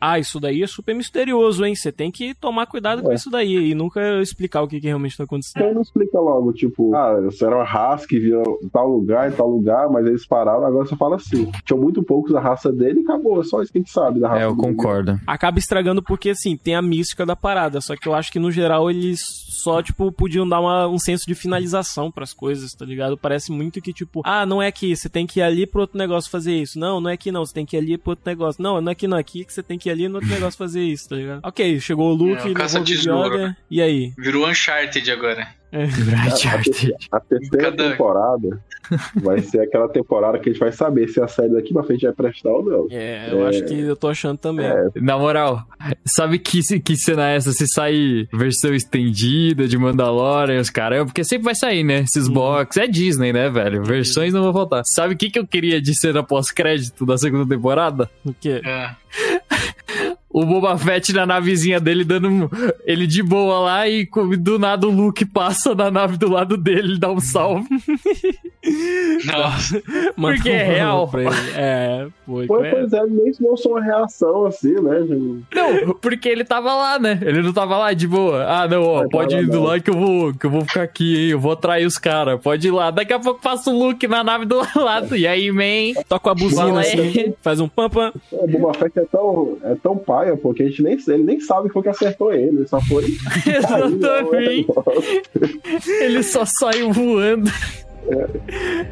ah, isso daí é super misterioso, hein? Você tem que tomar cuidado com É. isso daí e nunca explicar o que, que realmente tá acontecendo. Quem não explica logo, tipo, ah, isso era uma raça que via tal lugar, em tal lugar, mas eles pararam, agora você fala assim. Tinham muito poucos da raça dele e acabou. É só isso que a gente sabe da raça É, eu dele. concordo. Acaba estragando porque, assim, tem a mística da parada. Só que eu acho que, no geral, eles só, tipo, podiam dar uma- um senso de finalização pras coisas, tá ligado? Parece muito que, tipo, ah, não é aqui, você tem que ir ali pro outro negócio fazer isso. Não, não é aqui não, você tem que ir ali pro outro negócio. Não, não é aqui não, é aqui que você tem que ir ali no outro negócio fazer isso, tá ligado? Ok, chegou o Luke, É, o levou o. Yoda, e aí? Virou Uncharted agora. Uncharted. A terceira Cada- temporada vai ser aquela temporada que a gente vai saber se a série daqui pra frente vai prestar ou não. É, eu acho que eu tô achando também. É. Na moral, sabe que, que cena é essa? Se sair versão estendida de Mandalorian, os caramba, porque sempre vai sair, né? Esses box. É Disney, né, velho? Versões não vão faltar. Sabe o que, que eu queria de cena pós-crédito da segunda temporada? O quê? É. O Boba Fett na navezinha dele dando um- ele de boa lá e do nada o Luke passa na nave do lado dele, dá um salve. Nossa. Porque é real. pra ele. É, foi. Pois, é. pois é, nem se não sou uma reação assim, né? gente? Não, porque ele tava lá, né? Ele não tava lá de boa. Ah, não, ó, Vai pode ir do lado que eu vou, que eu vou ficar aqui, hein? Eu vou atrair os caras. Pode ir lá. Daqui a pouco passa o Luke na nave do lado. E aí, man? Toca a buzina assim, aí. faz um pam pam. O Boba Fett é tão, é tão paia, porque a gente nem, ele nem sabe foi que acertou ele, ele só foi. Exatamente. Ele só saiu voando.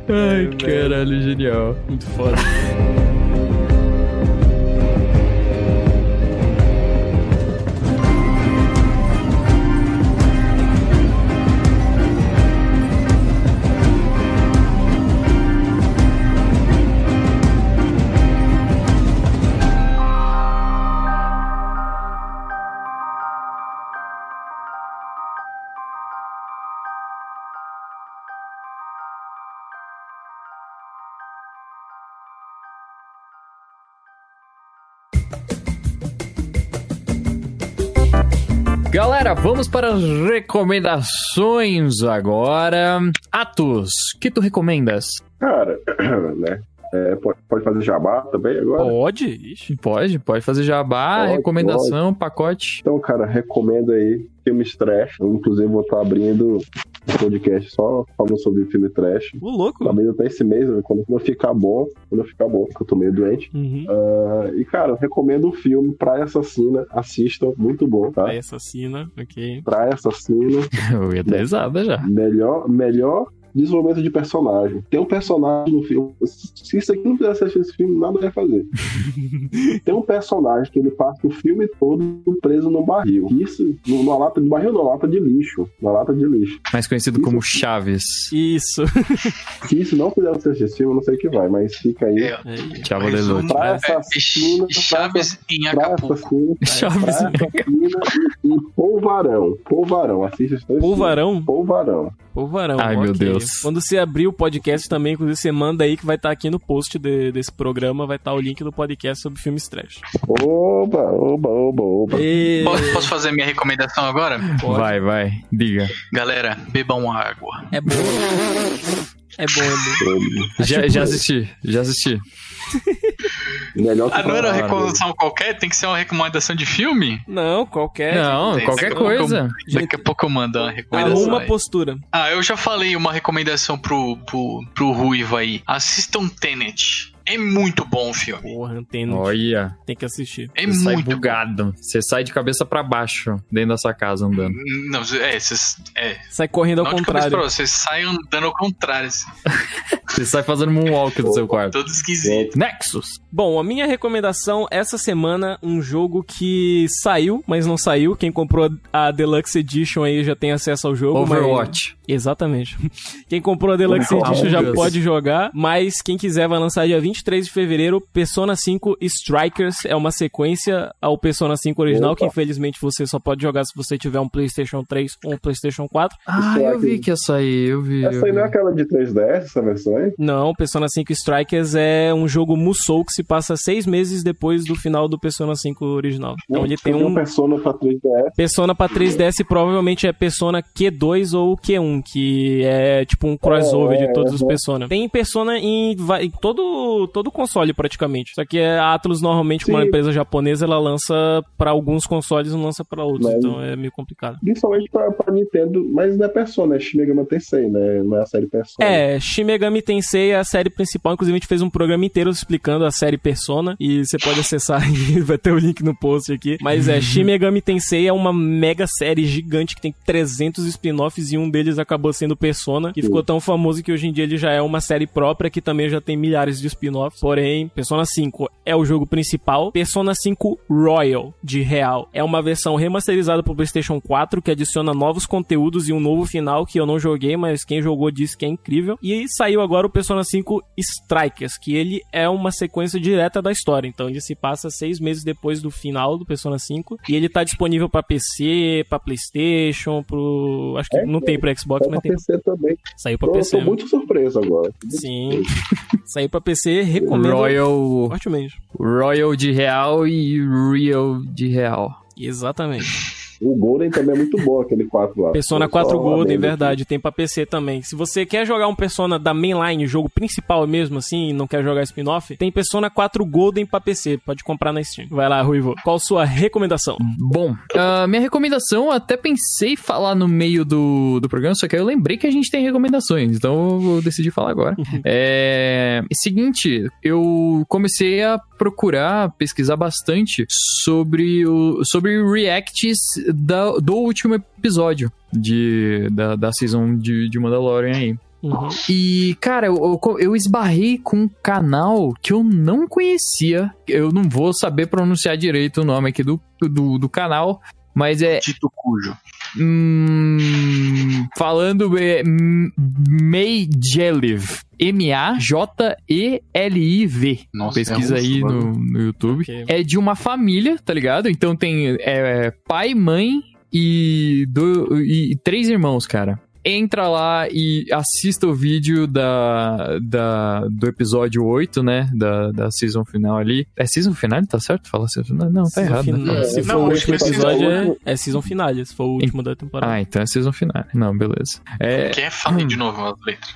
Ai, caralho, genial. Muito foda. Galera, vamos para as recomendações agora. Atos, que tu recomendas? Cara, né? é, pode, pode fazer jabá também agora? Pode? Ixi. Pode, pode fazer jabá, Pode, recomendação, pacote. Então, cara, recomendo aí filmes trash. Eu, inclusive, vou estar abrindo podcast só falando sobre filme trash. O louco. Talvez até esse mês, né? quando não ficar bom, quando ficar bom, porque eu tô meio doente. Uhum. Ah, e, cara, eu recomendo o filme Praia Assassina. Assistam, muito bom, tá? Aí assassina, ok. Praia Assassina. Eu ia dar risada já. Melhor, melhor desenvolvimento de personagem. Tem um personagem no filme. Se isso aqui não fizesse assistir esse filme, nada ia fazer. Tem um personagem que ele passa o filme todo preso no barril. Isso, numa lata de barril, não, lata de lixo. Uma lata de lixo. Mais conhecido como Chaves. Isso. Se isso não fizer assistir esse filme, eu não sei o que vai, mas fica aí. É, Aí. Chavo mais de um, Luta. Praia é, Assassina, Chaves em Acapulco. Assassina, Chaves. Praia Assassina e, e Polvarão. Polvarão, assista os dois Polvarão? Polvarão. Polvarão. Ai, meu ok. Deus. Quando você abrir o podcast também, inclusive você manda aí que vai estar aqui no post de- desse programa, vai estar o link do podcast sobre filmes trash. Oba, oba, oba, oba. E... Posso, posso fazer minha recomendação agora? Vai, vai, diga. Galera, bebam água. É bom. É bom, é bom. Já, já assisti, já assisti. Melhor que Ah, não era uma recomendação qualquer? Tem que ser uma recomendação de filme? Não, qualquer. Não, qualquer pouco eu- coisa. Daqui a pouco eu mando uma recomendação. Arruma aí. postura. Ah, eu já falei uma recomendação pro, pro, pro Ruivo aí. Assistam Tenet. É muito bom o filme. Porra, antena. Olha, Tem que assistir. É você sai muito bugado. Você sai de cabeça pra baixo dentro da sua casa andando. Não, é, vocês. É. Sai correndo ao Não de cabeça contrário. pra vocês saem andando ao contrário, assim, Você sai fazendo moonwalk do seu quarto. todo esquisito. Nexus. Bom, a minha recomendação essa semana, um jogo que saiu, mas não saiu. Quem comprou a Deluxe Edition aí já tem acesso ao jogo. mas- Overwatch. Exatamente. Quem comprou a Deluxe Among Edition já Us. pode jogar, mas quem quiser vai lançar dia 23 de fevereiro Persona 5 Strikers. É uma sequência ao Persona 5 original, Opa. que infelizmente você só pode jogar se você tiver um PlayStation 3 ou um PlayStation 4. Ah, eu vi que- ia sair, eu vi. eu Essa aí não é vi. aquela de 3DS, essa versão aí? Não, Persona 5 Strikers é um jogo Musou que se passa seis meses depois do final do Persona 5 original. Então ele tem um. Persona pra 3DS. Persona pra 3DS provavelmente é Persona Q2 ou Q1, que é tipo um crossover É, de todos os é. Persona. Tem Persona em todo todo console praticamente. Só que a Atlus normalmente, é uma Sim. empresa japonesa, ela lança pra alguns consoles e não lança pra outros, Mas- então é meio complicado. Principalmente pra, pra Nintendo, mas não é Persona, é Shin Megami Tensei, né? Não é a série Persona. É, Shin Megami Tensei é a série principal, inclusive a gente fez um programa inteiro explicando a série Persona e você pode acessar aí, vai ter o link no post aqui. Mas é, Shin Megami Tensei é uma mega série gigante que tem 300 spin-offs e um deles acabou sendo Persona, que ficou tão famoso que hoje em dia ele já é uma série própria que também já tem milhares de spin-offs. Porém, Persona 5 é o jogo principal. Persona 5 Royal, de real, é uma versão remasterizada pro PlayStation 4 que adiciona novos conteúdos e um novo final que eu não joguei, mas quem jogou disse que é incrível. E saiu agora o Persona 5 Strikers, que ele é uma sequência direta da história. Então ele se passa seis meses depois do final do Persona 5 e ele tá disponível pra PC, pra PlayStation, pro acho que É, não tem pra Xbox, Tá mas tem. PC também. Saiu pra Tô, PC. tô muito surpreso agora. Sim. Saiu pra PC, recomendo Royal, fortemente. Royal de real e Real de real. Exatamente. O Golden também é muito bom, aquele 4 lá. Persona Só 4 Golden, verdade, tem pra PC também. Se você quer jogar um Persona da mainline, jogo principal mesmo assim, e não quer jogar spin-off, tem Persona 4 Golden pra PC, pode comprar na Steam. Vai lá, Ruivo. Qual sua recomendação? Bom, a minha recomendação, eu até pensei em falar no meio do, do programa, só que aí eu lembrei que a gente tem recomendações, então eu vou decidir falar agora. é, seguinte, eu comecei a procurar, pesquisar bastante sobre, o, sobre reacts da, do último episódio de, da, da season de, de Mandalorian aí. Uhum. E, cara, eu, eu, esbarrei com um canal que eu não conhecia. Eu não vou saber pronunciar direito o nome aqui do, do, do canal, mas é. Dito cujo. Hum, falando. É, Majeliv. M-A-J-E-L-I-V. Nossa, Pesquisa é aí no, no YouTube. Ok. É de uma família, tá ligado? Então tem é, pai, mãe e, do, e três irmãos, cara. Entra lá e assista o vídeo da, da, do episódio 8, né? Da, da season final ali. É season final? Tá certo? Fala season final? Não, tá Season errado. né? Se for Não, o último é episódio, é, é season finale. Se for o último da temporada. Ah, então é season final. Não, beleza. É Quem é fala de novo as letras?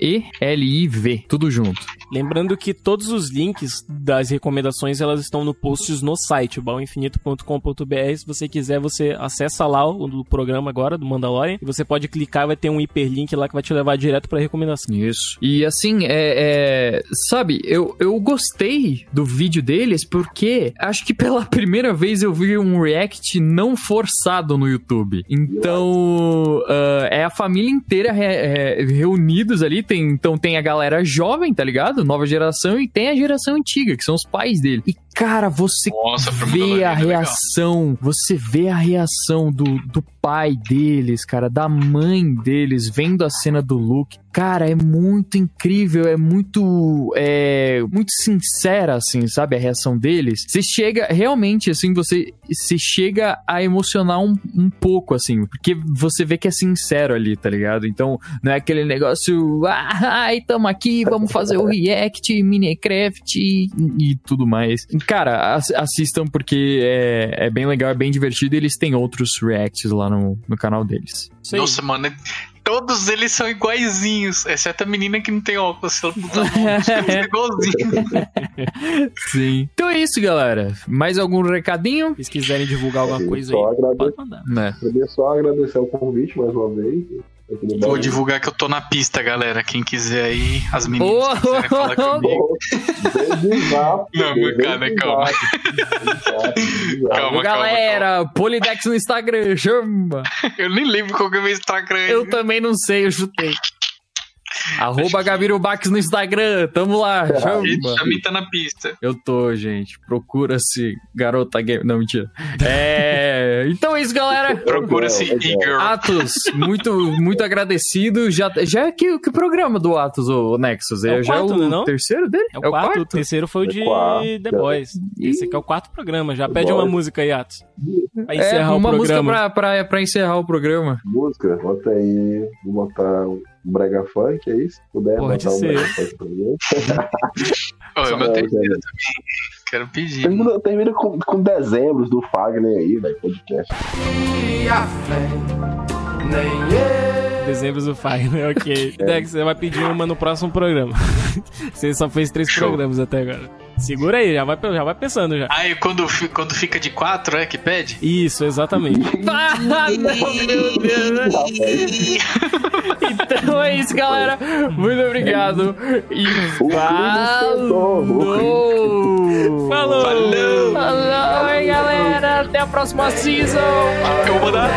M-A-J-E-L-I-V. Tudo junto. Lembrando que todos os links das recomendações elas estão no posts no site, baoinfinito.com.br. Se você quiser, você acessa lá o do programa agora, do Mandalorian, e você pode clicar, vai ter um hiperlink lá que vai te levar direto pra recomendação. Isso. E assim, é, é, sabe, eu, eu gostei do vídeo deles porque acho que pela primeira vez eu vi um react não forçado no YouTube. Então, ah, é a família inteira re- reunidos ali. Tem, então tem a galera jovem, tá ligado? Nova geração, e tem a geração antiga, que são os pais dele. E, cara, você Nossa, vê a é legal. reação, você vê a reação do, do pai deles, cara, da mãe deles, vendo a cena do Luke. Cara, é muito incrível, é muito, é, muito sincera, assim, sabe, a reação deles. Você chega, realmente, assim, você, você chega a emocionar um, um pouco, assim, porque você vê que é sincero ali, tá ligado? Então, não é aquele negócio, ah, ai, tamo aqui, vamos fazer o react, Minecraft e, e tudo mais. Cara, ass- assistam porque é, é bem legal, é bem divertido e eles têm outros reacts lá no, no canal deles. Nossa, mano, é- todos eles são iguaizinhos, exceto a menina que não tem óculos. Ela é igualzinho. Sim. Então é isso, galera. Mais algum recadinho? Se quiserem divulgar alguma coisa só aí, agradecer. pode mandar. Né. Primeiro, só agradecer o convite mais uma vez. Vou divulgar que eu tô na pista, galera. Quem quiser aí, as meninas Oh, quiserem falar comigo. Não, cara, calma. Calma. Ô, galera, Polidex no Instagram, chama. Eu nem lembro qual que é o meu Instagram. Eu também não sei, eu chutei. Arroba Gabirubax no Instagram, tamo lá, chama. Ele também tá na pista. Eu tô, gente. Procura-se garota game. Não, mentira. É. Então é isso, galera. Procura-se legal. e-girl. Atos, muito, muito agradecido. Já, já é que, que programa do Atos, o Nexus? É o já quarto, é o né, não? terceiro dele? É o, quarto, o terceiro foi o É de quarto. The Boys. Esse aqui é o quarto programa. Já pede uma Boys. música aí, Atos. Pra É, encerrar uma o música programa. pra, pra, pra encerrar o programa. Música, bota aí. Vou botar um brega funk, é isso? Se puder Pode botar um ser. brega funk pra mim. Ô, é meu terceiro gente. também. Quero pedir. Termina, termina com, com dezembros do Fagner aí, velho, podcast. Dezembro do Fagner, ok. É. Dex, você vai pedir uma no próximo programa. você só fez três Show. programas até agora. Segura aí, já vai, já vai pensando já. Aí quando, quando fica de quatro, é que pede? Isso, exatamente. Ah, não, meu Deus. Então é isso, galera. Muito obrigado. E falou! Falou! Falou! Falou, hein, galera. Até a próxima season. Eu vou dar.